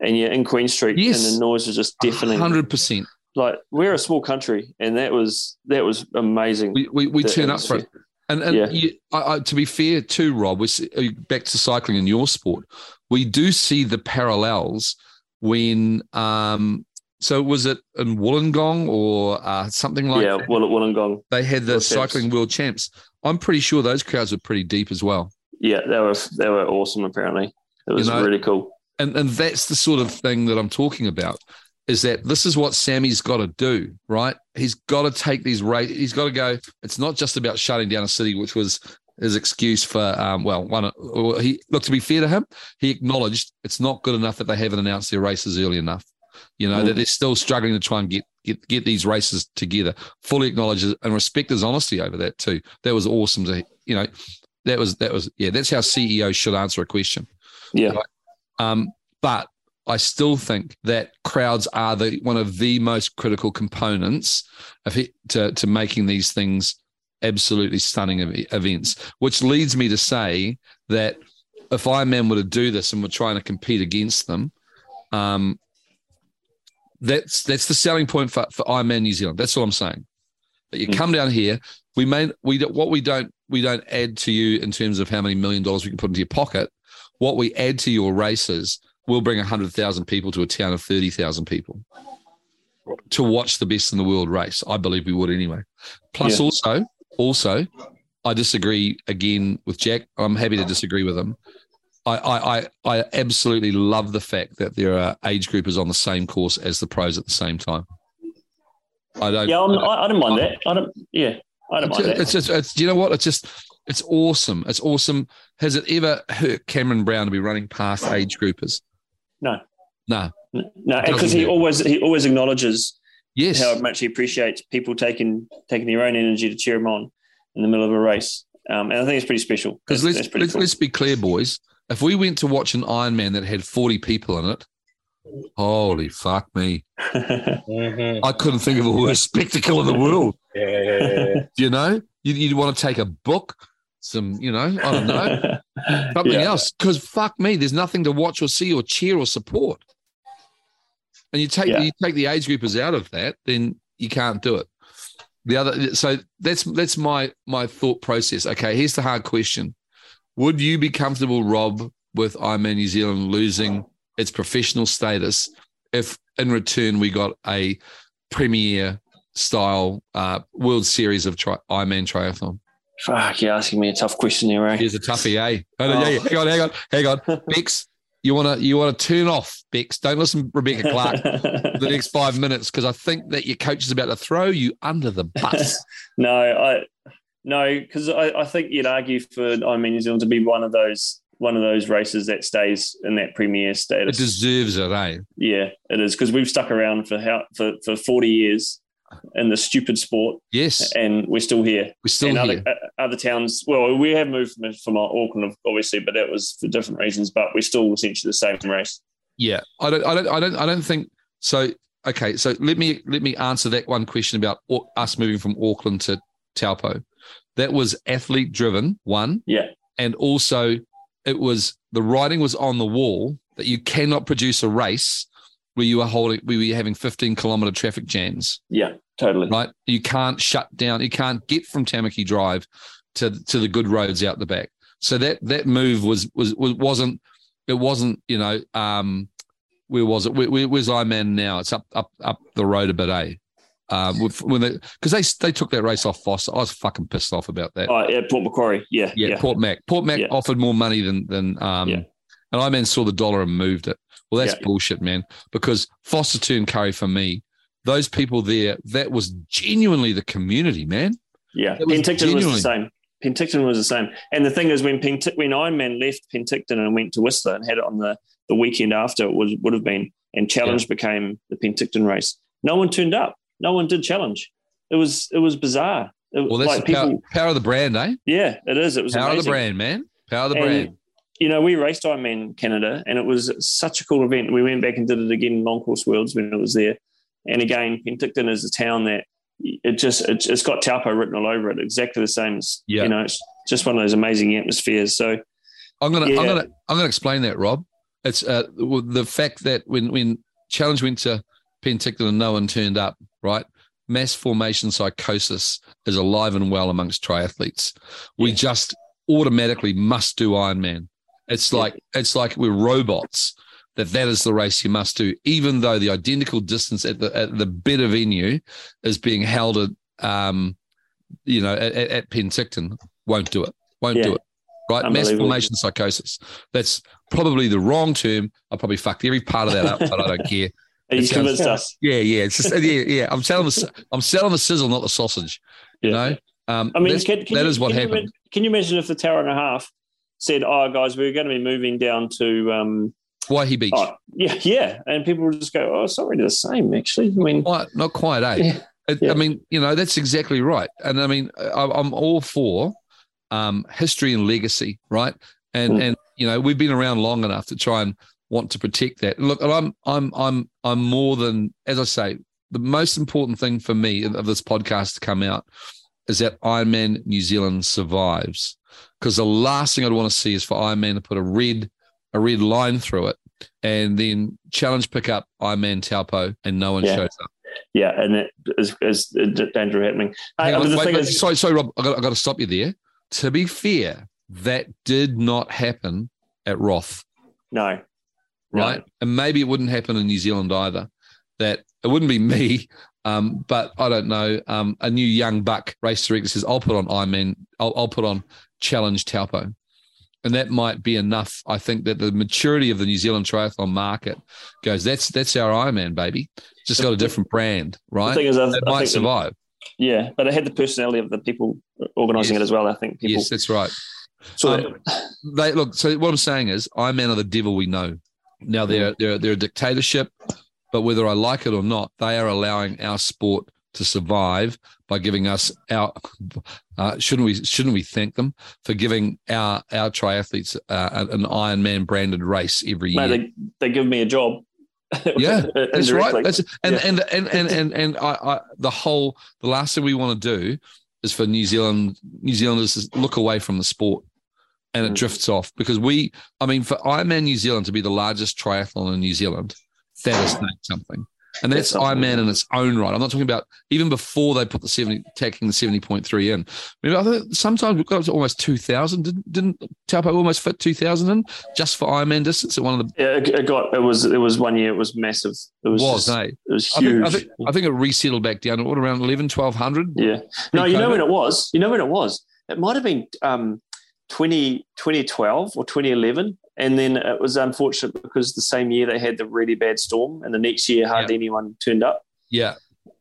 And you're in Queen Street Yes. and the noise was just deafening. Hundred percent. Like we're a small country and that was that was amazing. We we, we turn up for it. And and Yeah. you, I, I, to be fair too, Rob, we uh, back to cycling in your sport. We do see the parallels when um. So was it in Wollongong or uh, something like yeah, that? Woll- Wollongong. They had the World Champs. cycling world champs. I'm pretty sure those crowds were pretty deep as well. Yeah, they were they were awesome apparently. It was You know, really cool. And and that's the sort of thing that I'm talking about. Is that this is what Sammy's got to do, right? He's got to take these race. He's got to go. It's not just about shutting down a city, which was his excuse for. Um, well, one. He look to be fair to him, he acknowledged it's not good enough that they haven't announced their races early enough. You know Mm. that they're still struggling to try and get get get these races together. Fully acknowledges and respect his honesty over that too. That was awesome to you know. That was that was yeah. That's how CEOs should answer a question. Yeah. Um, but I still think that crowds are the one of the most critical components of it, to to making these things absolutely stunning ev- events. Which leads me to say that if Ironman were to do this and we're trying to compete against them, um, that's that's the selling point for, for Ironman New Zealand. That's all I'm saying. But you Mm. come down here, we may we what we don't we don't add to you in terms of how many million dollars we can put into your pocket. What we add to your races will bring hundred thousand people to a town of thirty thousand people to watch the best in the world race. I believe we would anyway. Plus, Yeah. also, also, I disagree again with Jack. I'm happy to disagree with him. I, I, I, I absolutely love the fact that there are age groupers on the same course as the pros at the same time. I don't. Yeah, I'm, I, I don't mind that. I don't. Yeah, I don't It's, mind that. it's just, it's, you know what? It's just, it's awesome. It's awesome. Has it ever hurt Cameron Brown to be running past age groupers? No. No. no, because he do. always he always acknowledges Yes. how much he appreciates people taking taking their own energy to cheer him on in the middle of a race. Um, and I think it's pretty special. Because let's, let's, cool. let's be clear, boys. If we went to watch an Ironman that had 40 people in it, holy fuck me. [LAUGHS] Mhm. I couldn't think of a worse [LAUGHS] spectacle in the world. Yeah, yeah, yeah, yeah. [LAUGHS] You know, you'd, you'd want to take a book, some, you know, I don't know, [LAUGHS] something Yeah. else. Because fuck me, there's nothing to watch or see or cheer or support. And you take Yeah. you take the age groupers out of that, then you can't do it. The other, so that's that's my my thought process. Okay, here's the hard question: Would you be comfortable, Rob, with Ironman New Zealand losing its professional status if, in return, we got a premier style uh, World Series of tri- Ironman triathlon? Fuck, you're asking me a tough question here, eh? Here's a toughie, eh? Oh, Oh. yeah. Hang on, hang on, hang on. Bex, you wanna you wanna turn off, Bex. Don't listen to Rebecca Clarke for the next five minutes because I think that your coach is about to throw you under the bus. [LAUGHS] no, I no, because I, I think you'd argue for Ironman New Zealand to be one of those one of those races that stays in that premier status. it deserves it, eh? yeah, it is because we've stuck around for how for, for forty years in the stupid sport, Yes, and we're still here. we're still and here. other uh, other towns, well, we have moved from, from Auckland, obviously, but that was for different reasons. But we're still essentially the same race. Yeah, I don't, I don't, I don't, I don't think so. Okay, so let me let me answer that one question about us moving from Auckland to Taupo. That was athlete driven, one, Yeah, and also it was the writing was on the wall that you cannot produce a race where you are holding, where you're having 15 kilometer traffic jams. yeah, totally. right? You can't shut down. You can't get from Tamaki Drive to to the good roads out the back. So that that move was was, was wasn't it wasn't you know um where was it? Where, where, where's Ironman now? It's up up up the road a bit, eh? Um, when they because they they took that race off Forster, I was fucking pissed off about that. Oh, yeah, Port Macquarie. Yeah, yeah, yeah, Port Mac. Port Mac Yeah. offered more money than than um, Yeah. and Ironman saw the dollar and moved it. Well, that's Yeah. bullshit, man. Because Forster Tuncurry for me, those people there, that was genuinely the community, man. yeah. Was Penticton was the same. Penticton was the same. And the thing is, when Pentic- when Ironman left Penticton and went to Whistler and had it on the, the weekend after, it was would have been, and Challenge became the Penticton race. No one turned up. No one did Challenge. It was it was bizarre. It, Well, that's like the power, people. power of the brand, eh? Yeah, it is. It was Power of the brand, man. Power of the And, brand. You know, we raced Ironman Canada, and it was such a cool event. We went back and did it again in Long Course Worlds when it was there. And again, Penticton is a town that it just it, it's got Taupo written all over it, exactly the same as Yeah. you know. It's just one of those amazing atmospheres. So I'm gonna, yeah. I'm gonna, I'm gonna explain that, Rob. It's uh, the fact that when when Challenge went to Penticton and no one turned up, right? Mass formation psychosis is alive and well amongst triathletes. We Yeah. just automatically must do Ironman. It's like it's like we're robots. That that is the race you must do, even though the identical distance at the at the better venue is being held at um, you know, at, at, Penticton. Won't do it. Won't do it. Right? Mass formation psychosis. That's probably the wrong term. I probably fucked every part of that up, but I don't care. [LAUGHS] he's convinced us. Yeah, yeah. It's just yeah, yeah. I'm selling the I'm selling the sizzle, not the sausage. You Yeah. know. Um, I mean, can, can that you, is what you happened. can you imagine if the tower and a half said, "Oh, guys, we're going to be moving down to um, Waihi Beach. oh, yeah, yeah," and people would just go, "Oh, it's not really the same, actually." I mean, Quite, not quite, eh? yeah, It- Yeah. I mean, you know, that's exactly right. And I mean, I, I'm all for um, history and legacy, right? And Mm. and you know, we've been around long enough to try and want to protect that. Look, and I'm I'm I'm I'm more than as I say, the most important thing for me of this podcast to come out is that Ironman New Zealand survives. Because the last thing I'd want to see is for Ironman to put a red a red line through it and then challenge pick up Ironman Taupo and no one Yeah. shows up. Yeah, and it is, is danger happening. Hang I on, mean, wait, is, sorry, sorry, Rob. I got, I got to stop you there. To be fair, that did not happen at Roth, no, right? No. And maybe it wouldn't happen in New Zealand either. That it wouldn't be [LAUGHS] me, um, but I don't know. Um, a new young buck race director says, "I'll put on Ironman. I'll, I'll put on Challenge Taupo." And that might be enough. I think that the maturity of the New Zealand triathlon market goes. That's that's our Ironman, baby. Just got a different brand, The right? thing is, I, It I might survive. yeah, but it had the personality of the people organising Yes. it as well. I think people. Yes, that's right. so Um, they look. So what I'm saying is, Ironman are the devil we know. Now they're they're they're a dictatorship, but whether I like it or not, they are allowing our sport to survive by giving us our. Uh, shouldn't we shouldn't we thank them for giving our our triathletes uh, an Ironman branded race every year? mate, they, they give me a job. Yeah, [LAUGHS] That's right. That's and, Yeah. and and and and and I, I the whole the last thing we want to do is for New Zealand New Zealanders to look away from the sport and it Mm. drifts off because we I mean for Ironman New Zealand to be the largest triathlon in New Zealand that is saying something. And that's That's something. Ironman in its own right. I'm not talking about even before they put the 70 taking the 70.3 in. I mean, I think sometimes we've got up to almost 2,000. Didn't, didn't Taupo almost fit 2,000 in just for Ironman distance at one of the Yeah, it, it got it was it was one year. It was massive. It was was, just- eh? it was I think, huge. I, think, I think it resettled back down to what around 11, 1200. yeah. No, you know when it was. You know when it was. It might have been um, 20, 2012 or 2011. And then it was unfortunate because the same year they had the really bad storm, and the next year hardly anyone turned up. Yeah.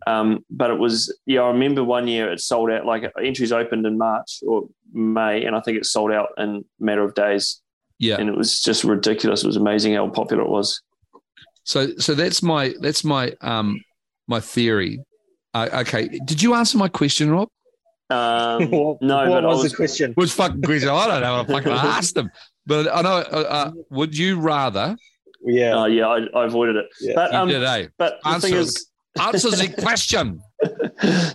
Um, but it was, yeah, I remember one year it sold out, like entries opened in March or May, and I think it sold out in a matter of days. Yeah. And it was just ridiculous. It was amazing how popular it was. So so that's my that's my um my theory. Uh, okay. Did you answer my question, Rob? Um, [LAUGHS] what no, what but I was, was- the question? Which fucking question? I don't know. I fucking asked them. But I know. Uh, uh, would you rather? Yeah, uh, yeah, I, I avoided it. Yeah. But, You um, did, eh? but the Answer thing it. is, Answer the [LAUGHS] question.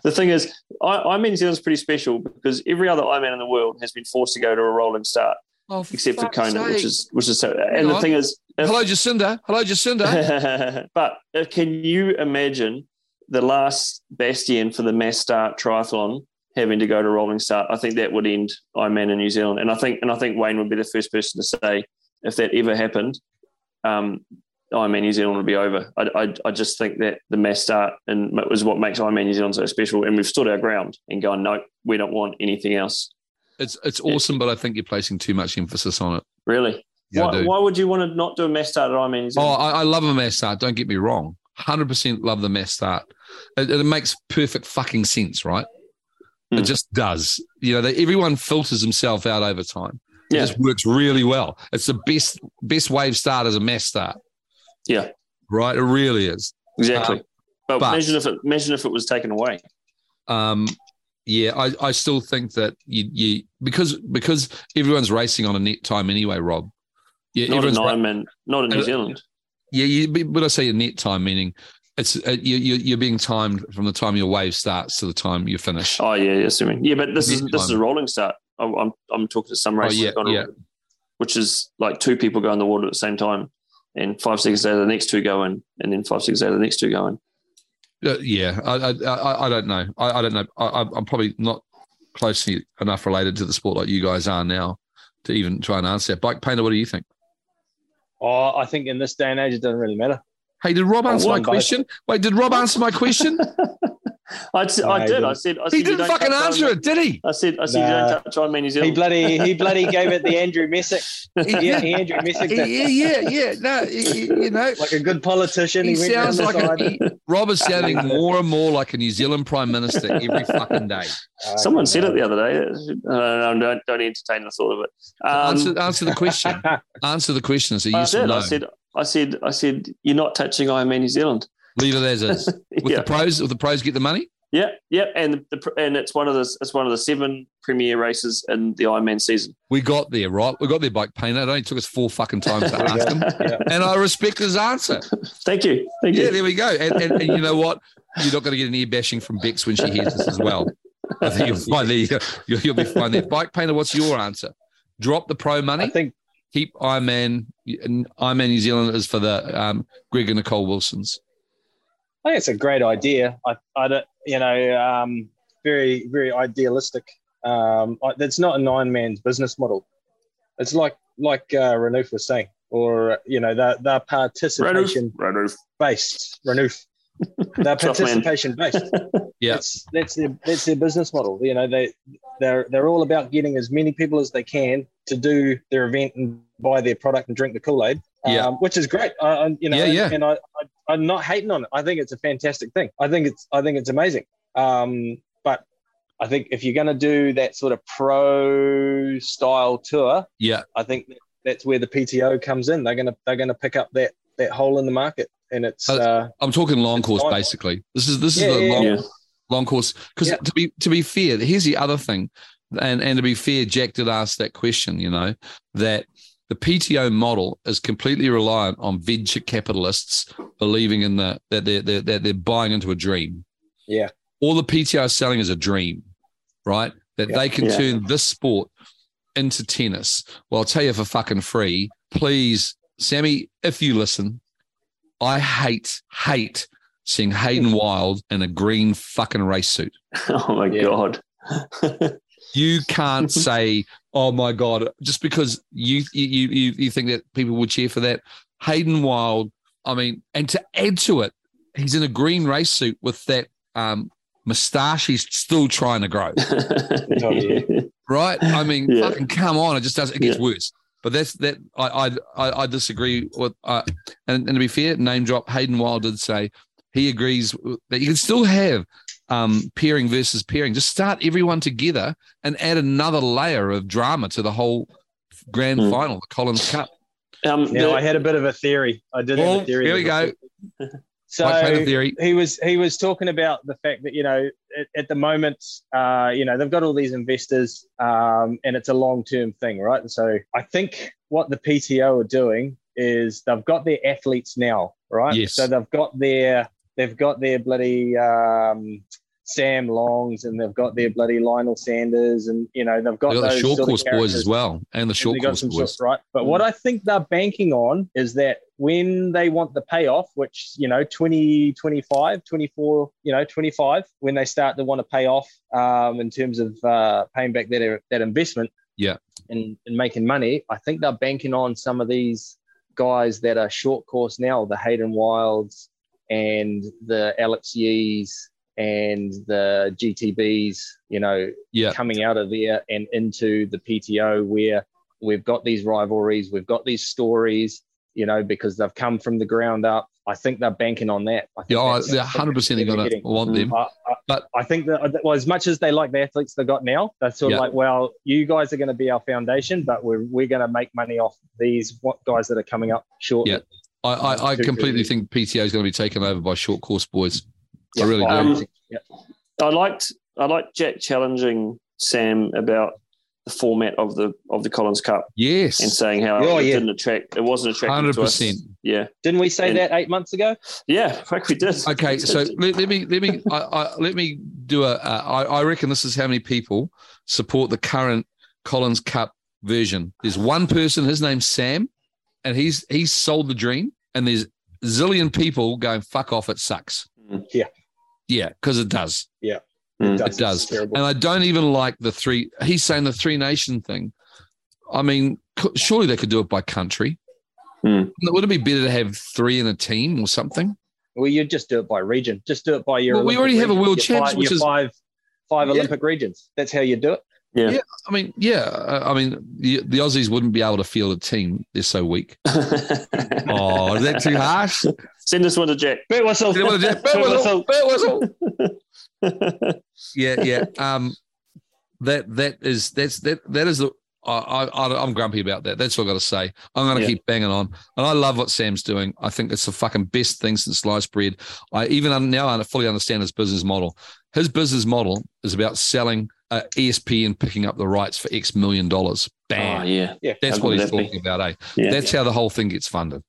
the thing is, I, Ironman New Zealand's pretty special because every other Ironman in the world has been forced to go to a rolling start, Oh, except for fuck's Kona, which is which is so. Hang And the on. thing is, if- Hello, Jacinda. Hello, Jacinda. [LAUGHS] but uh, can you imagine the last bastion for the mass start triathlon having to go to rolling start? I think that would end Ironman in New Zealand, and I think and I think Wayne would be the first person to say if that ever happened, um, Ironman New Zealand would be over. I, I, I just think that the mass start and was what makes Ironman New Zealand so special, and we've stood our ground and gone, no, we don't want anything else. It's it's awesome, but I think you're placing too much emphasis on it. Really? Yeah, why, why would you want to not do a mass start at Ironman New Oh, I, I love a mass start. Don't get me wrong. Hundred percent love the mass start. It, it makes perfect fucking sense, right? It Hmm. just does. You know, they, everyone filters himself out over time. It Yeah. just works really well. It's the best best wave start as a mass start. Yeah. Right. It really is. exactly. um, but, but- imagine if it imagine if it was taken away. Um, yeah, I, I still think that you, you because because everyone's racing on a net time anyway, Rob. Yeah, Not in everyone's ra- not in New Zealand. Yeah, you, but I say a net time, meaning it's uh, you, you, you're being timed from the time your wave starts to the time you finish. Oh yeah, yeah, assuming. Yeah, but this is this is a rolling start. I'm I'm, I'm talking to some Oh, races, yeah, on yeah. which is like two people go in the water at the same time, and five seconds later the next two go in, and then five seconds later the next two go in. Uh, yeah, I, I I I don't know. I, I don't know. I, I'm- I'm probably not closely enough related to the sport like you guys are now to even try and answer that. Bike painter, what do you think? oh, I think in this day and age, it doesn't really matter. Hey, did Rob answer my both. question? Wait, did Rob answer my question? [LAUGHS] I, I No, he did. I said. I said he didn't fucking answer it, did he? I said. I said Nah. you don't touch Ironman New Zealand. He bloody he bloody [LAUGHS] gave it the Andrew Messick. Yeah, he Andrew Messick yeah, yeah, yeah. No, he- he- you know, like a good politician. he He, went sounds like a, Rob is sounding [LAUGHS] more and more like a New Zealand Prime Minister every fucking day. [LAUGHS] Someone said it the other day. Uh, no, don't don't entertain the thought of it. Um, answer, answer the question. Answer the question. So I yes or did. no. I said. I said. I said. You're not touching Ironman New Zealand. Leave it as is. With yeah. the pros, with the pros get the money. Yeah, yeah, and the, and it's one of the it's one of the seven premier races in the Ironman season. We got there, right? We got there, bike painter. It only took us four fucking times to [LAUGHS] ask him, Yeah. and I respect his answer. Thank you, thank Yeah, you. there we go. And, and, and you know what? You're not going to get any bashing from Bex when she hears this as well. I think you'll find there. You'll, you'll be fine there. Bike painter, what's your answer? Drop the pro money. I think keep Ironman. Ironman New Zealand is for the um, Greg and Nicole Wilsons. I think it's a great idea. I, I don't, you know, um, very, very idealistic. Um, I, that's not a nine man's business model. It's like, like uh, Renouf was saying, or you know, they're, they're participation Renouf. based. Renouf. [LAUGHS] They're participation based. [LAUGHS] Yeah. That's that's their that's their business model. You know, they they're they're all about getting as many people as they can to do their event and buy their product and drink the Kool Aid. Yeah. Um, which is great. I, you know, Yeah, yeah. and I, I I'm not hating on it. I think it's a fantastic thing. I think it's I think it's amazing. Um, but I think if you're going to do that sort of pro style tour, Yeah. I think that's where the PTO comes in. They're gonna they're gonna pick up that that hole in the market, and it's Uh, uh, I'm talking long course, basically. This is this is the yeah, long Yeah. long course. Because Yeah. to be to be fair, here's the other thing, and and to be fair, Jack did ask that question. You know that the PTO model is completely reliant on venture capitalists believing in the that they're, they're that they're buying into a dream. Yeah. all the PTO is selling is a dream, right? That Yeah. they can Yeah. turn this sport into tennis. Well, I'll tell you for fucking free, please, Sammy, if you listen, I hate, hate seeing Hayden [LAUGHS] Wilde in a green fucking race suit. Oh my Yeah. god. You [LAUGHS] can't say, "Oh my god," just because you you you you think that people would cheer for that. Hayden Wilde, I mean, and to add to it, he's in a green race suit with that um, moustache he's still trying to grow. yeah. [LAUGHS] right? I mean, Yeah. fucking come on! It just does. It gets Yeah. worse. But that's that. I I I, disagree with. Uh, and, and to be fair, name drop. Hayden Wilde did say he agrees that you can still have um, pairing versus pairing. Just start everyone together and add another layer of drama to the whole grand Hmm. final, the Collins Cup. Um, Now the- I had a bit of a theory. I did have a theory. here we go. [LAUGHS] So White theory. he was he was talking about the fact that you know at, at the moment uh, you know they've got all these investors um, and it's a long term thing, right? And so I think what the PTO are doing is they've got their athletes now, right? Yes. So they've got their they've got their bloody um, Sam Longs and they've got their bloody Lionel Sanders and you know they've got, They got the those short course boys as well, and the short got course boys. right? But what I think they're banking on is that when they want the payoff, which, you know, 20, 25, 24, you know, 25, when they start to want to pay off um, in terms of uh, paying back that, that investment Yeah. and, and making money, I think they're banking on some of these guys that are short course now, the Hayden Wildes and the Alex Yees and the GTBs, you know, Yeah. coming out of there and into the PTO where we've got these rivalries, we've got these stories, you know, because they've come from the ground up. I think they're banking on that. I think Yeah, they're hundred percent. What gonna want them. Mm, I, I, But- I think that well, as much as they like the athletes they've got now, they're sort Yeah. of like, well, you guys are going to be our foundation, but we're we're going to make money off these what guys that are coming up shortly. Yeah. I, I, I completely think PTO is going to be taken over by short course boys. I Yeah, really do. Um, yeah. I liked I liked Jack challenging Sam about the format of the of the Collins Cup yes, and saying how Oh, it yeah. didn't attract it wasn't attractive hundred to us. percent. Yeah, Didn't we say And- that eight months ago? yeah, I think we did. Okay, [LAUGHS] so let, let me let me I, I, let me do a. Uh, I, I reckon this is how many people support the current Collins Cup version. There's one person, his name's Sam, and he's he's sold the dream. And there's a zillion people going fuck off. It sucks. Mm. Yeah. yeah, because it does. Yeah, It does. It's terrible. And I don't even like the three. He's saying the three nation thing. I mean, surely they could do it by country. Hmm. Would it be better to have three in a team or something? Well, you just do it by region. Just do it by your. Well, we Olympic already have a world Your champs, five, which your is- five five Yeah. Olympic regions. That's how you do it. Yeah. Yeah. I mean, yeah. uh, I mean, the, the Aussies wouldn't be able to field a team. They're so weak. [LAUGHS] Oh, is that too harsh? Send this one to Jack. Bet whistle. Bit [LAUGHS] whistle, bit whistle, bit whistle. [LAUGHS] Yeah, yeah. Um, that that is that's that that is the. I, I I'm grumpy about that. That's all I got to say. I'm going to Yeah. keep banging on, and I love what Sam's doing. I think it's the fucking best thing since sliced bread. I even un- now I fully understand his business model. His business model is about selling uh, ESPN picking up the rights for X million dollars. Bam. Oh yeah, Yeah. That's How what he's would that be? talking about, eh? yeah. That's how the whole thing gets funded.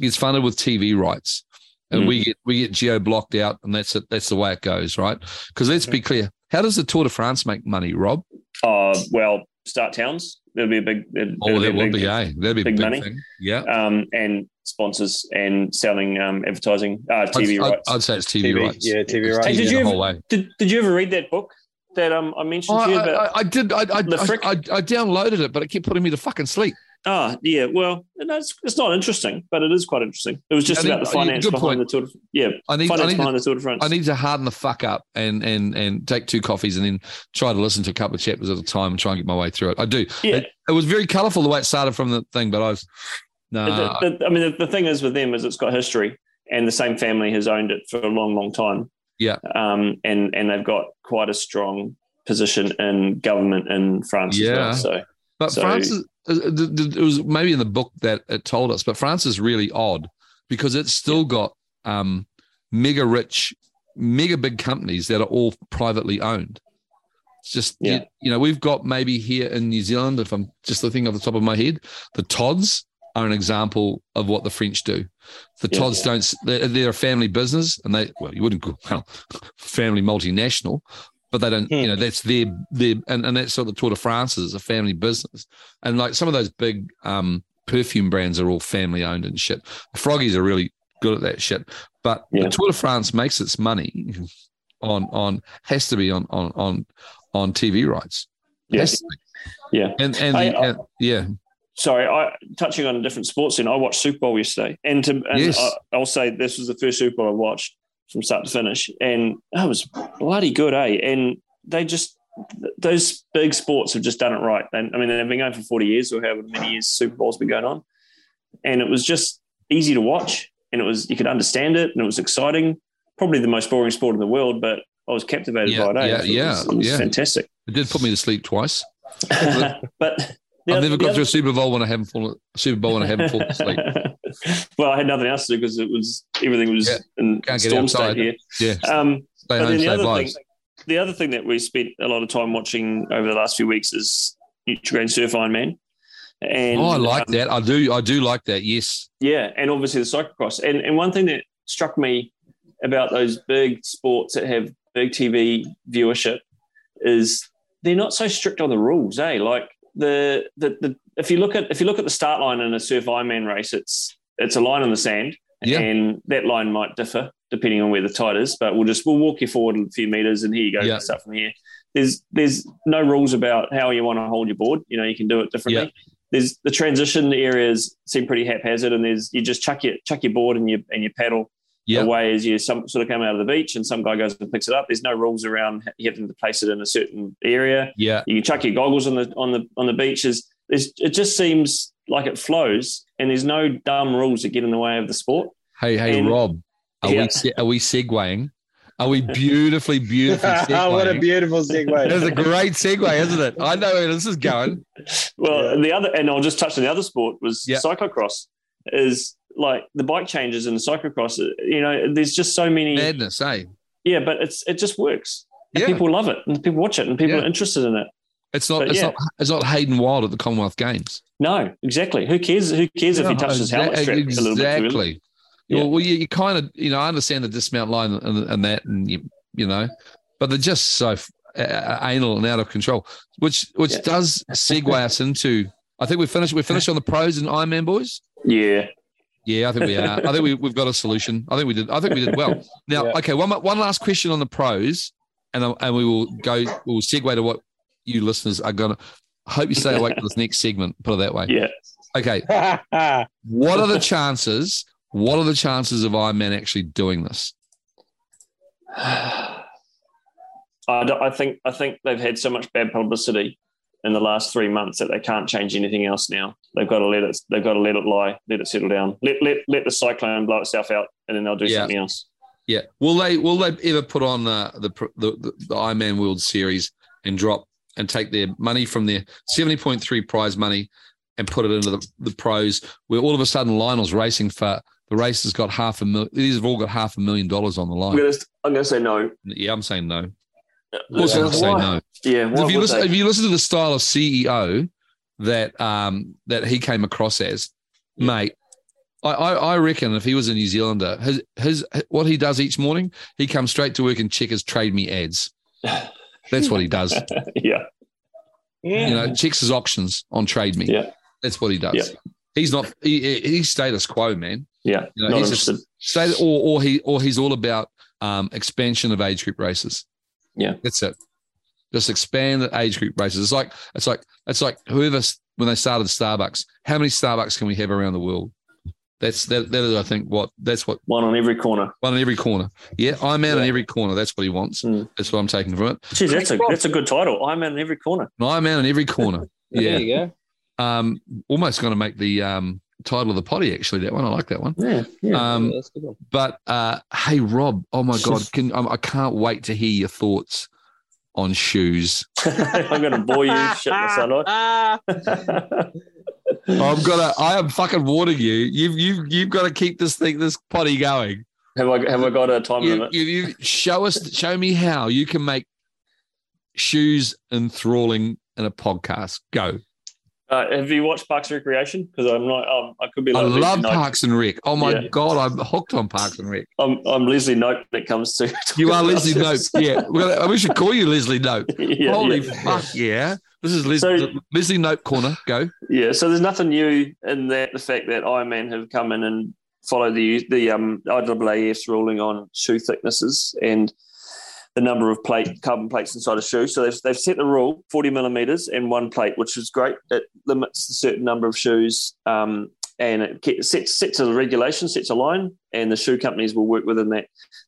It's funded with TV rights, and Mm. we get we get geo blocked out, and that's it. That's the way it goes, right? Because let's be clear, How does the Tour de France make money, Rob? Uh, well, start towns. There'll be a big. It'll, Oh, it'll that a would big- be, eh? That'd be big big, money. thing. Yeah. Um, and sponsors and selling um, advertising, uh, TV I'd, rights. I'd, I'd say it's TV, TV, rights. yeah, TV It's rights. Hey, did you ever- did Did you ever read that book that um I mentioned Oh, to you I, about? I, I did. I, I, I, frick? I, I downloaded it, but it kept putting me to fucking sleep. Ah, yeah. Well, no, it's, it's not interesting, but it is quite interesting. It was just I about the finance behind point. the Tour. De, yeah, I need, I finance need, behind to, the Tour de France. I need to harden the fuck up and and and take two coffees and then try to listen to a couple of chapters at a time and try and get my way through it. I do. yeah. It, it was very colourful the way it started from the thing, but I was no. I mean, the, the thing is with them is it's got history, and the same family has owned it for a long, long time. Yeah. Um, and and they've got quite a strong position in government in France Yeah. as well. So But So- France is, uh, it was maybe in the book that it told us, but France is really odd because it's still got um, mega rich, mega big companies that are all privately owned. It's just, you- Yeah. you, know, we've got maybe here in New Zealand, if I'm just thinking off the top of my head, the Todds are an example of what the French do. The Yeah. Todds don't, they're, they're a family business and they, well, you wouldn't go, [LAUGHS] well, family multinational, but they don't, you know, that's their, their, and, and that's what the Tour de France is, a family business. And like some of those big um, perfume brands are all family owned and shit. Froggies are really good at that shit. But Yeah. the Tour de France makes its money on, on, has to be on, on, on, on TV rights. yeah, to be. yeah. And, and, I- the, and yeah, Sorry, I touching on a different sports. Then I watched Super Bowl yesterday, and to and Yes. I, I'll say this was the first Super Bowl I watched from start to finish, and that was bloody good, eh? And they just those big sports have just done it right. And I mean, they've been going for forty years or however many years Super Bowl's been going on, and it was just easy to watch, and it was you could understand it, and it was exciting. Probably the most boring sport in the world, but I was captivated Yeah, by it. eh? yeah, It was, yeah, it was yeah. fantastic. it did put me to sleep twice. [LAUGHS] but I've other- never got other- through a Super Bowl when I haven't fallen Super Bowl when I haven't fallen asleep. well, I had nothing else to do because it was everything was Yeah. in storm outside. state here. Yeah, Um, stay home, the save other lives. thing, the other thing that we spent a lot of time watching over the last few weeks is Nutrigrain Surf Ironman. And oh, I like um, that. I do. I do like that. Yes. yeah, and obviously the cyclocross. And and one thing that struck me about those big sports that have big TV viewership is they're not so strict on the rules, eh? Like the the, the if you look at if you look at the start line in a surf Ironman race, it's it's a line in the sand, Yeah. and that line might differ depending on where the tide is. But we'll just we'll walk you forward a few meters, and here you go, Yeah. start from here. There's there's no rules about how you want to hold your board. You know, you can do it differently. Yeah. There's the transition areas seem pretty haphazard, and there's you just chuck your chuck your board and you and your paddle Yeah. away is you some sort of come out of the beach, and some guy goes and picks it up. There's no rules around you having to place it in a certain area. Yeah. You can chuck your goggles on the on the on the beaches. There's, it just seems like it flows, and there's no dumb rules that get in the way of the sport. Hey, hey, And- Rob. Are Yeah. we are we segueing? Are we [LAUGHS] beautifully, beautifully [LAUGHS] what a segueing? beautiful [LAUGHS] segue. That's a great segue, isn't it? I know where this is going. Well, Yeah. the other, and I'll just touch on the other sport was cyclocross. Is like the bike changes in the cyclocross. You know, there's just so many. Madness, eh? Yeah, but it's it just works. And Yeah. people love it, and people watch it, and people Yeah. are interested in it. It's not. But It's yeah. not. It's not Hayden Wilde at the Commonwealth Games. No, exactly. Who cares? Who cares if he touches his helmet strap a little bit? too early? Exactly. Well, well, you, you kind of, you know, I understand the dismount line and, and that, and you, you know, but they're just so uh, anal and out of control, which which does segue us into. I think we finished. We finished on the pros and Ironman boys. Yeah, Yeah, I think we are. I think we, we've got a solution. I think we did. I think we did well. Now, Yeah. okay, one one last question on the pros, and and we will go. We'll segue to what you listeners are gonna. I hope you stay awake for this next segment. Put it that way. yeah. Okay, [LAUGHS] what are the chances? What are the chances of Iron Man actually doing this? [SIGHS] I, don't- I think I think they've had so much bad publicity in the last three months that they can't change anything else now. They've got to let it. They've got to let it lie. Let it settle down. Let let let the cyclone blow itself out, and then they'll do Yeah. something else. Yeah. Will they? Will they ever put on the the the, the, the Iron Man World Series and drop and take their money from their seventy point three prize money and put it into the, the pros, where all of a sudden Lionel's racing for the race has got half a million. These have all got half a million dollars on the line. I'm gonna say no. Yeah, I'm saying no. Of course, I'm Yeah. going to say no. Yeah, why if you listen, if you listen to the style of CEO that um that he came across as, mate, I, I I reckon if he was a New Zealander, his his what he does each morning, he comes straight to work and check his trade me ads. That's what he does. [LAUGHS] yeah, Yeah. You know, checks his auctions on Trade Me. Yeah. That's what he does. Yeah. He's not. He, he's status quo, man. yeah. You know, Not he's interested. just state or or he or he's all about um, expansion of age group races. Yeah. that's it. Just expand the age group races. It's like it's like it's like whoever when they started Starbucks. How many Starbucks can we have around the world? That's that. That is, I think, what that's what One on every corner. one on every corner. Yeah, I'm out in Yeah. every corner. That's what he wants. Mm. That's what I'm taking from it. Geez, that's a that's a good title. I'm out in every corner. I'm out in every corner. Yeah. [LAUGHS] There Yeah, you go. um, almost going to make the um title of the potty. Actually, that one I like that one. Yeah, yeah. Um, Yeah, that's good one. But uh, hey, Rob, oh my God, can um, I can't wait to hear your thoughts on shoes. [LAUGHS] I'm going to bore you shit. Ah. [LAUGHS] I'm gonna, I am fucking warning you. You've you've you've got to keep this thing, this potty going. have I have I got a time You, limit? you, you show us, show me how you can make shoes enthralling in a podcast. Go. Uh, have you watched Parks and Recreation? Because I'm not. Um, I could be. I Like Leslie love. Parks and Rec. Oh my Yeah. God, I'm hooked on Parks and Rec. I'm, I'm Leslie Knope when it comes to. [LAUGHS] You are Leslie Knope. Yeah, well, we should call you Leslie Knope. [LAUGHS] yeah, Holy yeah. fuck, yeah. This is Les- So- Leslie Knope corner. Go. Yeah, so there's nothing new in that the fact that Ironman have come in and followed the the um, IAAF's ruling on shoe thicknesses and the number of plate carbon plates inside a shoe. So they've, they've set the rule 40 millimeters and one plate, which is great. It limits a certain number of shoes um, and it sets sets a regulation, sets a line, and the shoe companies will work within that.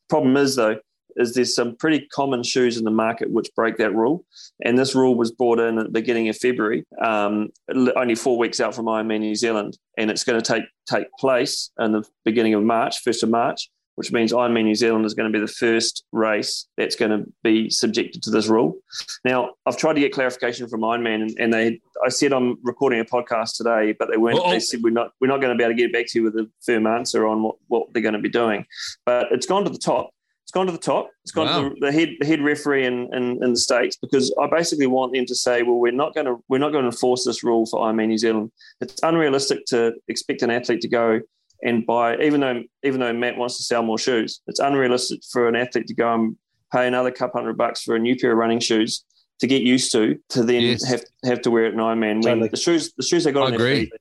Problem is though, is there's some pretty common shoes in the market which break that rule. And this rule was brought in at the beginning of February, um, only four weeks out from Ironman New Zealand, and it's going to take take place in the beginning of March, first of March, which means Ironman New Zealand is going to be the first race that's going to be subjected to this rule. Now, I've tried to get clarification from Ironman, and, and they, I said I'm recording a podcast today, but they weren't. Uh-oh. They oh. said we're not we're not going to be able to get back to you with a firm answer on what, what they're going to be doing. But it's gone to the top. It's gone to the top. It's gone Wow. to the, the head the head referee in, in, in the states because I basically want them to say, well, we're not going to we're not going to enforce this rule for Ironman New Zealand. It's unrealistic to expect an athlete to go and buy, even though even though Matt wants to sell more shoes, it's unrealistic for an athlete to go and pay another couple hundred bucks for a new pair of running shoes to get used to, to then Yes. have have to wear it in Ironman. When Totally. the shoes the shoes they got I on their feet,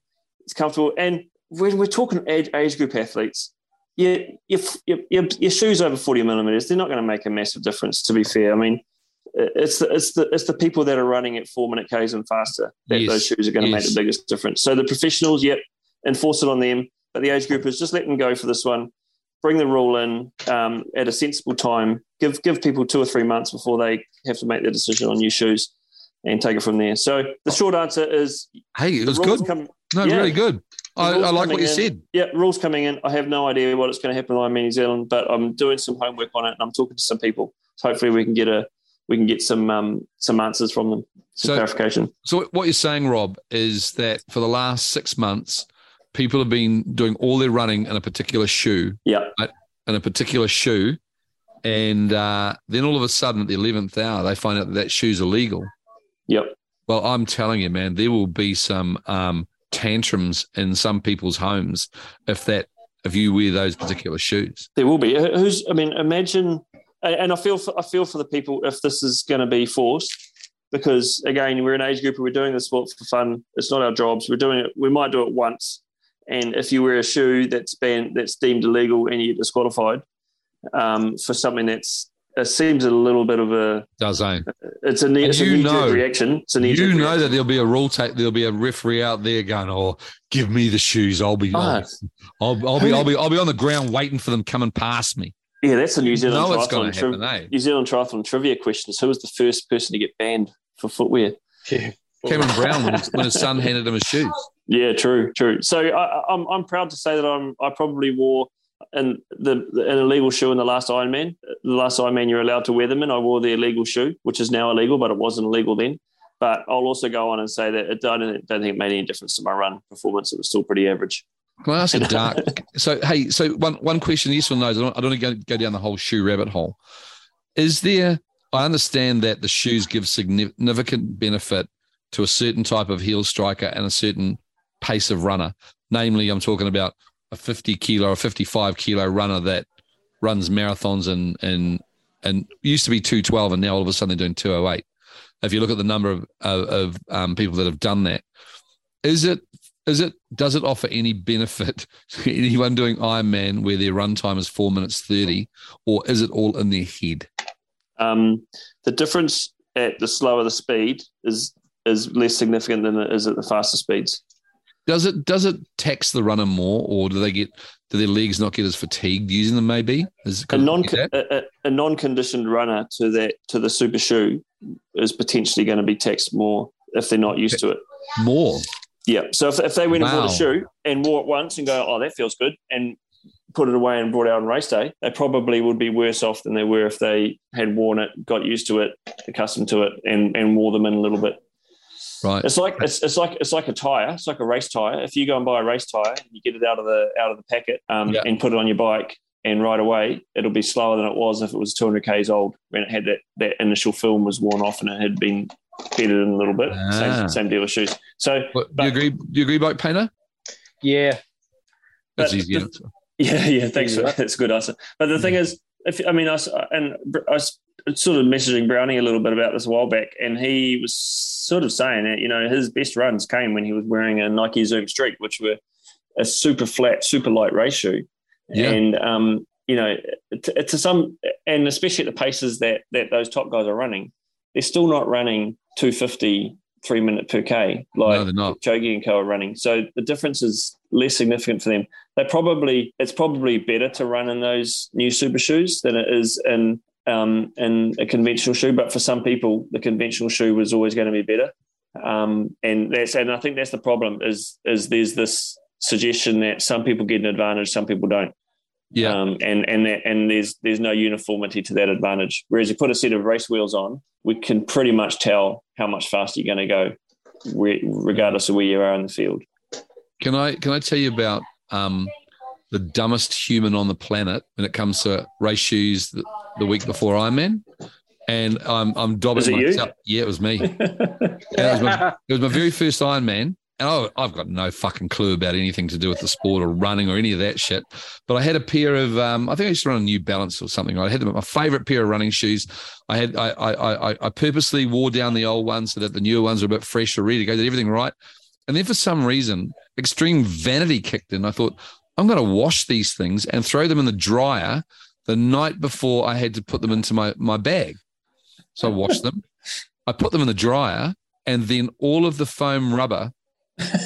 it's comfortable. And when we're talking age, age group athletes, yeah, your, your, your, your shoes over 40 millimeters, they're not going to make a massive difference, to be fair. I mean, it's the, it's the it's the people that are running at four minute Ks and faster that Yes, those shoes are going to make the biggest difference. So the professionals, yep, enforce it on them. But the age group is just let them go for this one. Bring the rule in um, at a sensible time. Give give people two or three months before they have to make their decision on new shoes, and take it from there. So the short answer is Hey, it was good. come- No, yeah. really good. I, I like what you in. said. yeah, rules coming in. I have no idea what it's going to happen on New Zealand, but I'm doing some homework on it and I'm talking to some people. So hopefully we can get a we can get some um, some answers from them, some So, clarification. so what you're saying, Rob, is that for the last six months, people have been doing all their running in a particular shoe, Yeah, in a particular shoe, and uh, then all of a sudden at the eleventh hour, they find out that that shoe's illegal. yep, Well, I'm telling you, man, there will be some um, tantrums in some people's homes if that if you wear those particular shoes. there will be. Who's? I mean, imagine. And I feel for, I feel for the people if this is going to be forced, because again, we're an age group and we're doing this sport for fun. It's not our jobs. We're doing it. We might do it once, and if you wear a shoe that's been that's deemed illegal and you get disqualified um, for something that's it seems a little bit of a Does eh? it's a knee, And it's a knee know- reaction. It's a knee You know that there'll be a rule take. There'll be a referee out there going, "Oh, give me the shoes. I'll be, Ah. I'll, I'll, I'll be, I'll be, I'll be on the ground waiting for them coming past me." Yeah, that's a New Zealand No, it's triathlon. going to tri- happen, eh? New Zealand triathlon trivia questions. Who was the first person to get banned for footwear? Cameron Brown when his, when his son handed him his shoes. Yeah, true, true. So I, I- I'm I'm proud to say that I'm I probably wore an the, the an illegal shoe in the last Ironman. The last Ironman you're allowed to wear them in. I wore the illegal shoe, which is now illegal, but it wasn't illegal then. But I'll also go on and say that it I don't, don't think it made any difference to my run performance. It was still pretty average. Can I ask a [LAUGHS] dark? so hey, so one one question, yes or no? I don't, I don't want to go, go down the whole shoe rabbit hole. Is there? I understand that the shoes give significant benefit to a certain type of heel striker and a certain pace of runner. Namely, I'm talking about a 50 kilo or 55 kilo runner that runs marathons in in and used to be 212 and now all of a sudden they're doing 208 if you look at the number of, of, of um, people that have done that is it is it does it offer any benefit [LAUGHS] to anyone doing Ironman where their runtime is four minutes 30 or is it all in their head Um, the difference at the slower the speed is is less significant than it is at the faster speeds. Does it does it tax the runner more or do they get do their legs not get as fatigued using them maybe is A non a, a, a non conditioned runner to that to the super shoe is potentially going to be taxed more if they're not used to it. more Yeah. So if, if they went and bought a shoe and wore it once and go, oh, that feels good, and put it away and brought out on race day, they probably would be worse off than they were if they had worn it, got used to it, accustomed to it, and and wore them in a little bit. Right It's like it's, it's like it's like a tire. It's like a race tire. If you go and buy a race tire, and you get it out of the out of the packet um, Yeah. and put it on your bike, and right away it'll be slower than it was if it was 200 k's old when it had that that initial film was worn off and it had been bedded in a little bit. Ah. Same same deal with shoes. So What, do you agree do you agree bike painter Yeah. that's But easy the- answer. [LAUGHS] Yeah, yeah, thanks. For, Yeah. that's a good answer. But the thing is, if I mean, I s- and I was sort of messaging Brownie a little bit about this a while back, and he was sort of saying that you know his best runs came when he was wearing a Nike Zoom Streak, which were a super flat, super light race shoe, Yeah. and um, you know, to, to some, and especially at the paces that that those top guys are running, they're still not running 250 three minute per k like no Jogi and Co are running. So the difference is less significant for them. They probably it's probably better to run in those new super shoes than it is in um, in a conventional shoe. But for some people, the conventional shoe was always going to be better. Um, and that's and I think that's the problem is is there's this suggestion that some people get an advantage, some people don't. yeah Um, and and that, and there's there's no uniformity to that advantage. Whereas you put a set of race wheels on, we can pretty much tell how much faster you're going to go, re- regardless of where you are in the field. Can I can I tell you about um, the dumbest human on the planet when it comes to race shoes the, the week before Ironman? And I'm I'm dobbing it you? Yeah, it was me. It, was my, it was my very first Ironman. And I, I've got no fucking clue about anything to do with the sport or running or any of that shit. But I had a pair of, um, I think I used to run a New Balance or something. I had them, my favorite pair of running shoes. I had, I, I, I, I purposely wore down the old ones so that the newer ones were a bit fresher, ready to go. Did everything right. And then for some reason, extreme vanity kicked in. I thought, I'm going to wash these things and throw them in the dryer the night before I had to put them into my, my bag. So I washed them. I put them in the dryer, and then all of the foam rubber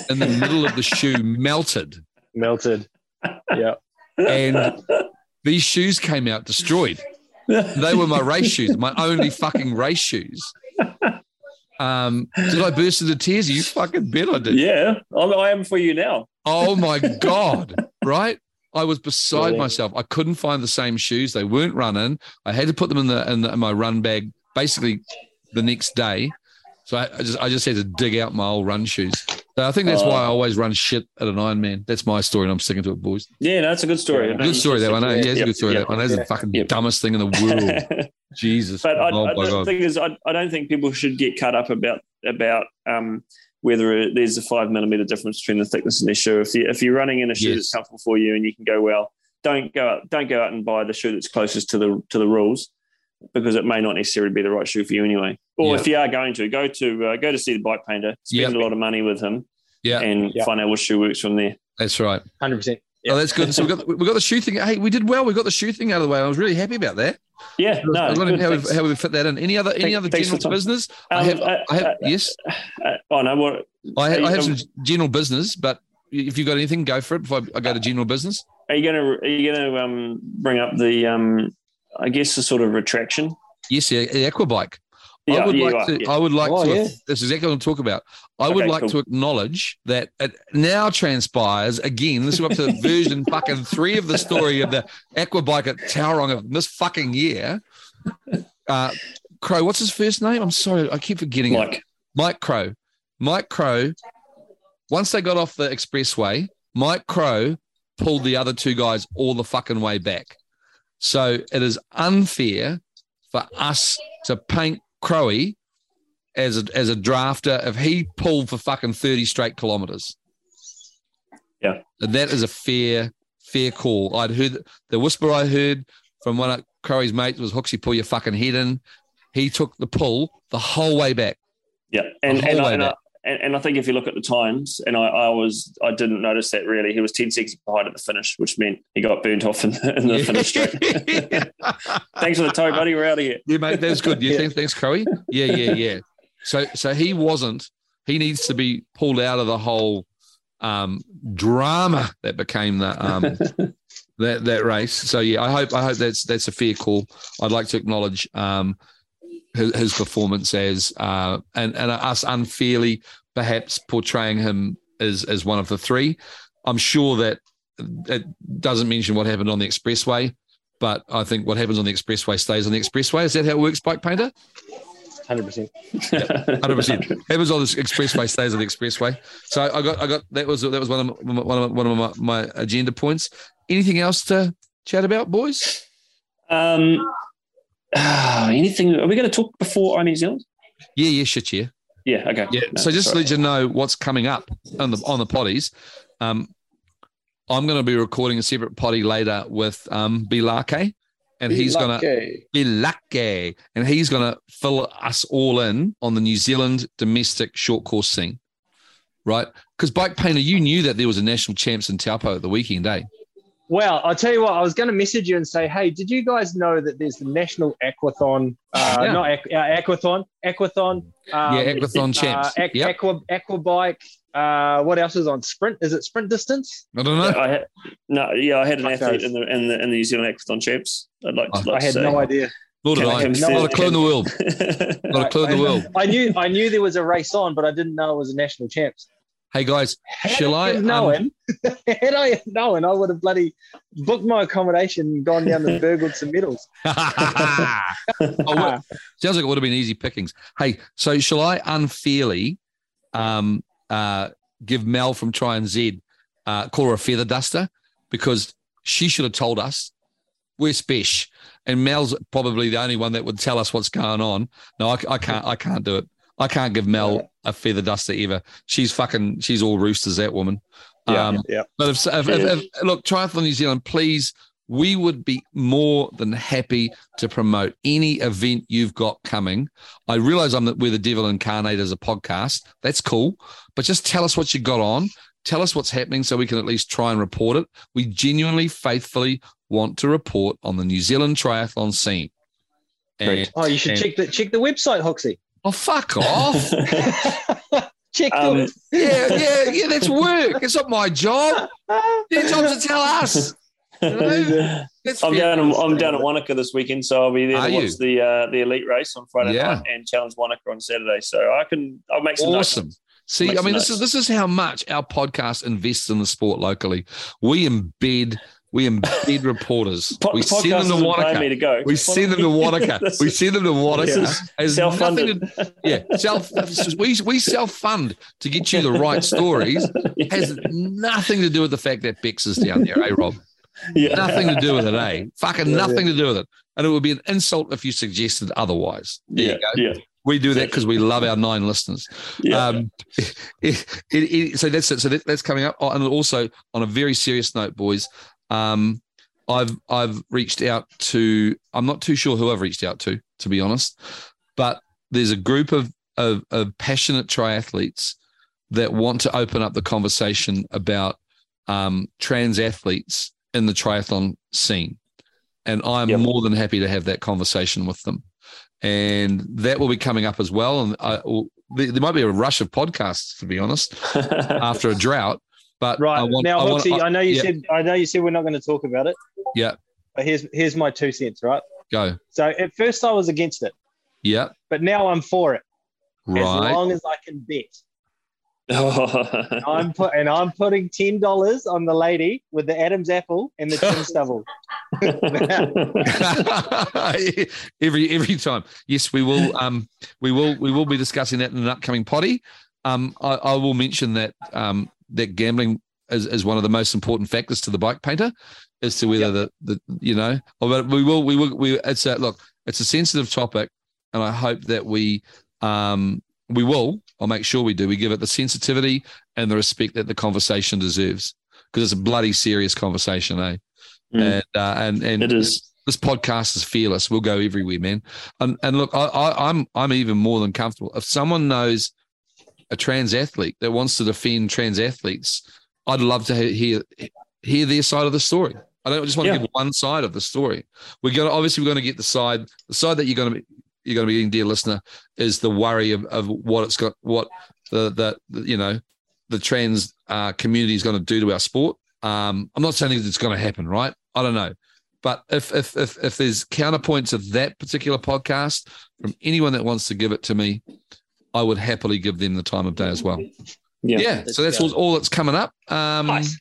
in the middle of the shoe melted. Melted. Yeah. And these shoes came out destroyed. They were my race shoes, my only fucking race shoes. Um, did I burst into tears? You fucking bet I did. yeah, I'm, I am for you now. Oh my God. [LAUGHS] Right? I was beside Brilliant. myself. I couldn't find the same shoes. They weren't running. I had to put them in the in, the, in my run bag basically the next day. So I, I just I just had to dig out my old run shoes. So I think that's why I always run shit at an Ironman. That's my story, and I'm sticking to it, boys. Yeah, no, it's a good story. Yeah. Good story that one. stick eh? Yeah, it's a good story yep. that one. That's the fucking Yep. dumbest thing in the world. [LAUGHS] Jesus. But I, oh I, my the god. thing is, I, I don't think people should get cut up about about um, whether there's a five millimeter difference between the thickness of their shoe. If you if you're running in a shoe Yes. that's comfortable for you and you can go well, don't go out don't go out and buy the shoe that's closest to the to the rules because it may not necessarily be the right shoe for you anyway. Or Yeah. if you are going to go to uh, go to see the bike painter, spend Yep. a lot of money with him, Yeah, and Yeah. find out what shoe works from there. that's right. Hundred percent. Oh, that's good. So we got we got the shoe thing. Hey, we did well. We got the shoe thing out of the way. I was really happy about that. Yeah, no, I was wondering how, thanks. we, how we fit that in. Any other any Thank- other thanks general the time. business? I Um, have, uh, I have uh, yes, uh, oh no, what I have, I have um, some general business, but if you've got anything, go for it. Before I go to general business, Are you gonna are you gonna um, bring up the um, I guess the sort of retraction? yes, yeah, the Aquabike. I would yeah, like are, to. yeah. I would like Oh, to. yeah. This is exactly what I'm talking about. I would like cool. to acknowledge that it now transpires again. This is up to [LAUGHS] version fucking three of the story of the Aquabike at Tauranga of this fucking year. Uh, Crow, what's his first name? I'm sorry, I keep forgetting it. Mike Crow. Mike Crow, once they got off the expressway, Mike Crow pulled the other two guys all the fucking way back. So it is unfair for us to paint Crowy as a, as a drafter if he pulled for fucking 30 straight kilometers. Yeah. And that is a fair, fair call. I'd heard the whisper I heard from one of Crowey's mates was Hooksy, pull your fucking head in. He took the pull the whole way back. Yeah, and and, I, and, I. and and I think if you look at the times, and I, I was I didn't notice that really. He was ten seconds behind at the finish, which meant he got burnt off in the, in the finish straight. [LAUGHS] Thanks for the toe, buddy. We're out of here. Yeah, mate, that's good. [LAUGHS] Yeah, Yeah. thanks, thanks, Crowy. Yeah, yeah, yeah. So, so he wasn't. He needs to be pulled out of the whole um, drama that became the um, [LAUGHS] that that race. So, yeah, I hope I hope that's that's a fair call. I'd like to acknowledge um, his, his performance as uh, and and us unfairly perhaps portraying him as as one of the three. I'm sure that it doesn't mention what happened on the expressway. But I think what happens on the expressway stays on the expressway. Is that how it works, bike painter? Hundred percent. Hundred percent. [LAUGHS] Happens on the expressway stays on the expressway. So I got, I got that was that was one of my, one of my, one of my, my agenda points. Anything else to chat about, boys? Um, ah, [SIGHS] anything? Are we going to talk before I New Zealand? Yeah, yeah, shit, yeah, Yeah. Okay. yeah. No, so just to sorry. let you know what's coming up on the on the potties. Um, I'm going to be recording a separate potty later with um Bilake, and he's going to Bilake, and he's going to fill us all in on the New Zealand domestic short course scene, right? Because bike painter, you knew that there was a national champs in Taupo at the weekend, eh? Well, I'll tell you what. I was going to message you and say, "Hey, did you guys know that there's the national aquathon? Uh, [LAUGHS] Yeah. Not aqu- uh, aquathon, aquathon. Um, yeah, Aquathon champs. Uh, aqu- yep. aqua, aquabike. Uh, what else is on sprint? Is it sprint distance? I don't know. I had, no, yeah, I had an Fuck athlete in the in the in the New Zealand Aquathon champs. I'd like to. Oh, like I had to say. no idea. Nor did I. I have Not a clue in the world. world. Not a clue in the [LAUGHS] world. I knew I knew there was a race on, but I didn't know it was a national champs. Hey guys, Had Shall I, um, known, had I known, I would have bloody booked my accommodation and gone down to Burg with some medals. oh, sounds like it would have been easy pickings. Hey, so shall I unfairly um, uh, give Mel from Tri NZ uh, call her a feather duster because she should have told us we're spesh, and Mel's probably the only one that would tell us what's going on. No, I, I can't. I can't do it. I can't give Mel a feather duster ever. She's fucking. She's all roosters. That woman. Um, yeah. but if, if, if, if look, Triathlon New Zealand, please, we would be more than happy to promote any event you've got coming. I realize I'm the, we're the devil incarnate as a podcast. That's cool, but just tell us what you got on. Tell us what's happening so we can at least try and report it. We genuinely, faithfully want to report on the New Zealand triathlon scene. And, Great. Oh, you should And- check the check the website, Hoxie. Oh, fuck off. [LAUGHS] check Um, the yeah, yeah, yeah, that's work. It's not my job. Their [LAUGHS] job's to tell us. You know? I'm down. In, I'm down at Wanaka this weekend, so I'll be there Are to you? watch the uh, the elite race on Friday Yeah. night and challenge Wanaka on Saturday. So I can. I'll make some notes. awesome. See, I mean, some this is this is how much our podcast invests in the sport locally. We embed we embed reporters. [LAUGHS] Po- we send them to paying me to go. We send them to Wanaka. [LAUGHS] We send them to Wanaka. this is Has nothing self-funded. to, yeah, self. We we self fund to get you the right [LAUGHS] stories. Has nothing to do with the fact that Bex is down there, eh, Rob? yeah. Nothing to do with it, eh? Fucking Yeah, nothing to do with it. And it would be an insult if you suggested otherwise. There Yeah, you go. yeah, We do that because we love our nine listeners. yeah. Um, it, it, it, so that's it. So that, that's coming up. Oh, and also on a very serious note, boys, um, I've I've reached out to. I'm not too sure who I've reached out to, to be honest, but there's a group of of, of passionate triathletes that want to open up the conversation about um, trans athletes in the triathlon scene, and I'm Yep. more than happy to have that conversation with them. And that will be coming up as well. And I, there there might be a rush of podcasts, to be honest, [LAUGHS] after a drought. But right I want, now, I, want, Hoxie, I, know you yeah. said I know you said we're not going to talk about it. Yeah. But here's here's my two cents. Right. go. So at first I was against it, Yeah, but now I'm for it Right. as long as I can bet. [LAUGHS] I'm put and I'm putting ten dollars on the lady with the Adam's apple and the chin stubble. [LAUGHS] [LAUGHS] every every time. Yes, we will. Um, we will we will be discussing that in an upcoming potty. Um, I, I will mention that um that gambling is, is one of the most important factors to the bike painter as to whether the the you know. oh, But we will we will we. It's a look. It's a sensitive topic, and I hope that we um we will. I'll make sure we do. We give it the sensitivity and the respect that the conversation deserves because it's a bloody serious conversation, eh? Mm. And uh, and and it is. this podcast is fearless. We'll go everywhere, man. And and look, I, I, I'm I'm even more than comfortable if someone knows a trans athlete that wants to defend trans athletes. I'd love to hear hear their side of the story. I don't just want to give one side of the story. We're gonna obviously we're gonna get the side the side that you're gonna be you're gonna be getting, dear listener, is the worry of, of what it's got what the the, you know the trans uh, community is going to do to our sport. Um, I'm not saying that it's going to happen, right? I don't know, but if if if if there's counterpoints of that particular podcast from anyone that wants to give it to me, I would happily give them the time of day as well. Yeah. Yeah, so that's all, all that's coming up. Um, Nice.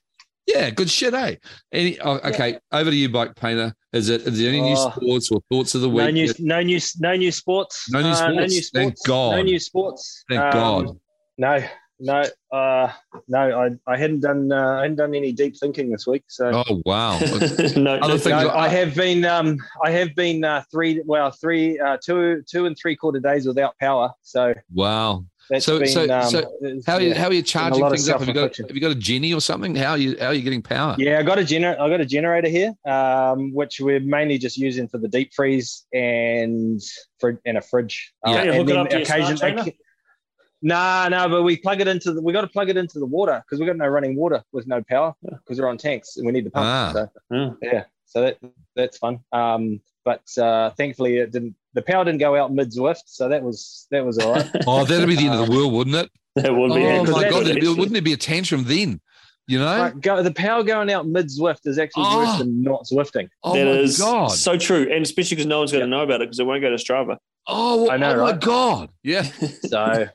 Yeah, good shit, eh? Any, oh, okay, over to you, bike painter. Is it is there any new Oh. sports or thoughts of the week? No new, no new, no new sports. No new Uh, no sports. Thank. God. No new sports. Thank Um, God. No, no, uh, no. I, I hadn't done, uh, I hadn't done any deep thinking this week. So Oh wow! [LAUGHS] no, Other things No, are- I have been, um, I have been uh, three, well, three, uh, two, two and three quarter days without power. So wow. that's So- been. so- um, so How are you, yeah. how are you charging lot things up? Have you got self-infliction. have you got a Jenny or something? How are you how are you getting power? Yeah, I got a gener- I got a generator here, um, which we're mainly just using for the deep freeze and fr- and a fridge. Yeah. Uh, Yeah, hook and it then up to your smart trainer? occa- Nah, no, but we plug it into the. We got to plug it into the water because we got no running water with no power because we're on tanks and we need the pump. Ah. So Yeah. yeah, so that that's fun. Um, but uh, thankfully it didn't. The power didn't go out mid Zwift, so that was that was all right. [LAUGHS] Oh, that'd be the end of the world, wouldn't it? [LAUGHS] That would be. Oh Yeah, 'cause my that- god! there'd be- actually. wouldn't there be a tantrum then? You know? Like, go, the power going out mid Zwift is actually Oh. worse than not Zwifting. Oh That my is god! so true, and especially because no one's going to know about it because it won't go to Strava. oh, well, I know, oh my god! Yeah. [LAUGHS] So,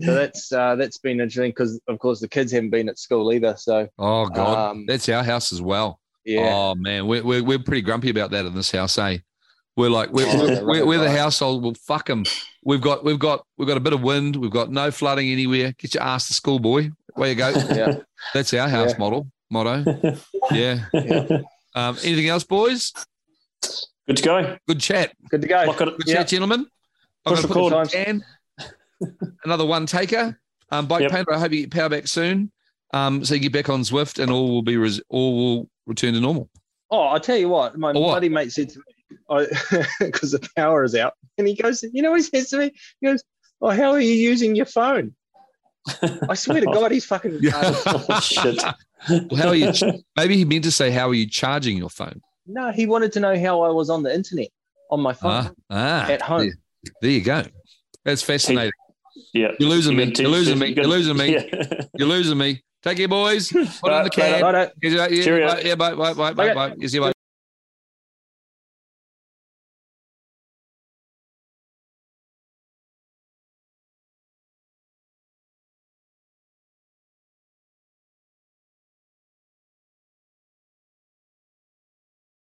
so that's uh, that's been interesting because of course the kids haven't been at school either. So Oh god, Um, that's our house as well. yeah, Oh man, we're, we're we're pretty grumpy about that in this house, eh? We're like we're, Oh, we're, they're we're, we're the household. Well, fuck them. We've got we've got we've got a bit of wind. We've got no flooding anywhere. Get your ass to school, boy. Where you go? [LAUGHS] yeah. That's our house Yeah. model motto. [LAUGHS] Yeah. Yeah. Um, anything else, boys? Good to go. Good chat. Good to go. Lock it- Good Yeah. chat, gentlemen. I'm Push going to put record. this in. Another one taker. Um, bike Yep. painter. I hope you get power back soon. Um, so you get back on Zwift and all will be res- all will return to normal. Oh, I'll tell you what, my what? buddy mate said to me, because [LAUGHS] the power is out, and he goes, you know, what he says to me, he goes, "Oh, how are you using your phone?" I swear to [LAUGHS] God, he's fucking. [LAUGHS] Oh, shit. How are you? maybe he meant to say, "How are you charging your phone?" no, he wanted to know how I was on the internet on my phone Ah, ah, at home. There, there you go. That's fascinating. Yeah. You're losing me. You're losing me. you You're losing me. [LAUGHS] You're losing me. Take care, boys. [LAUGHS] Put in the Right, can. Righto. Yeah, yeah, Cheerio. bye, yeah, bye, bye, bye, bye, Okay. bye. Bye.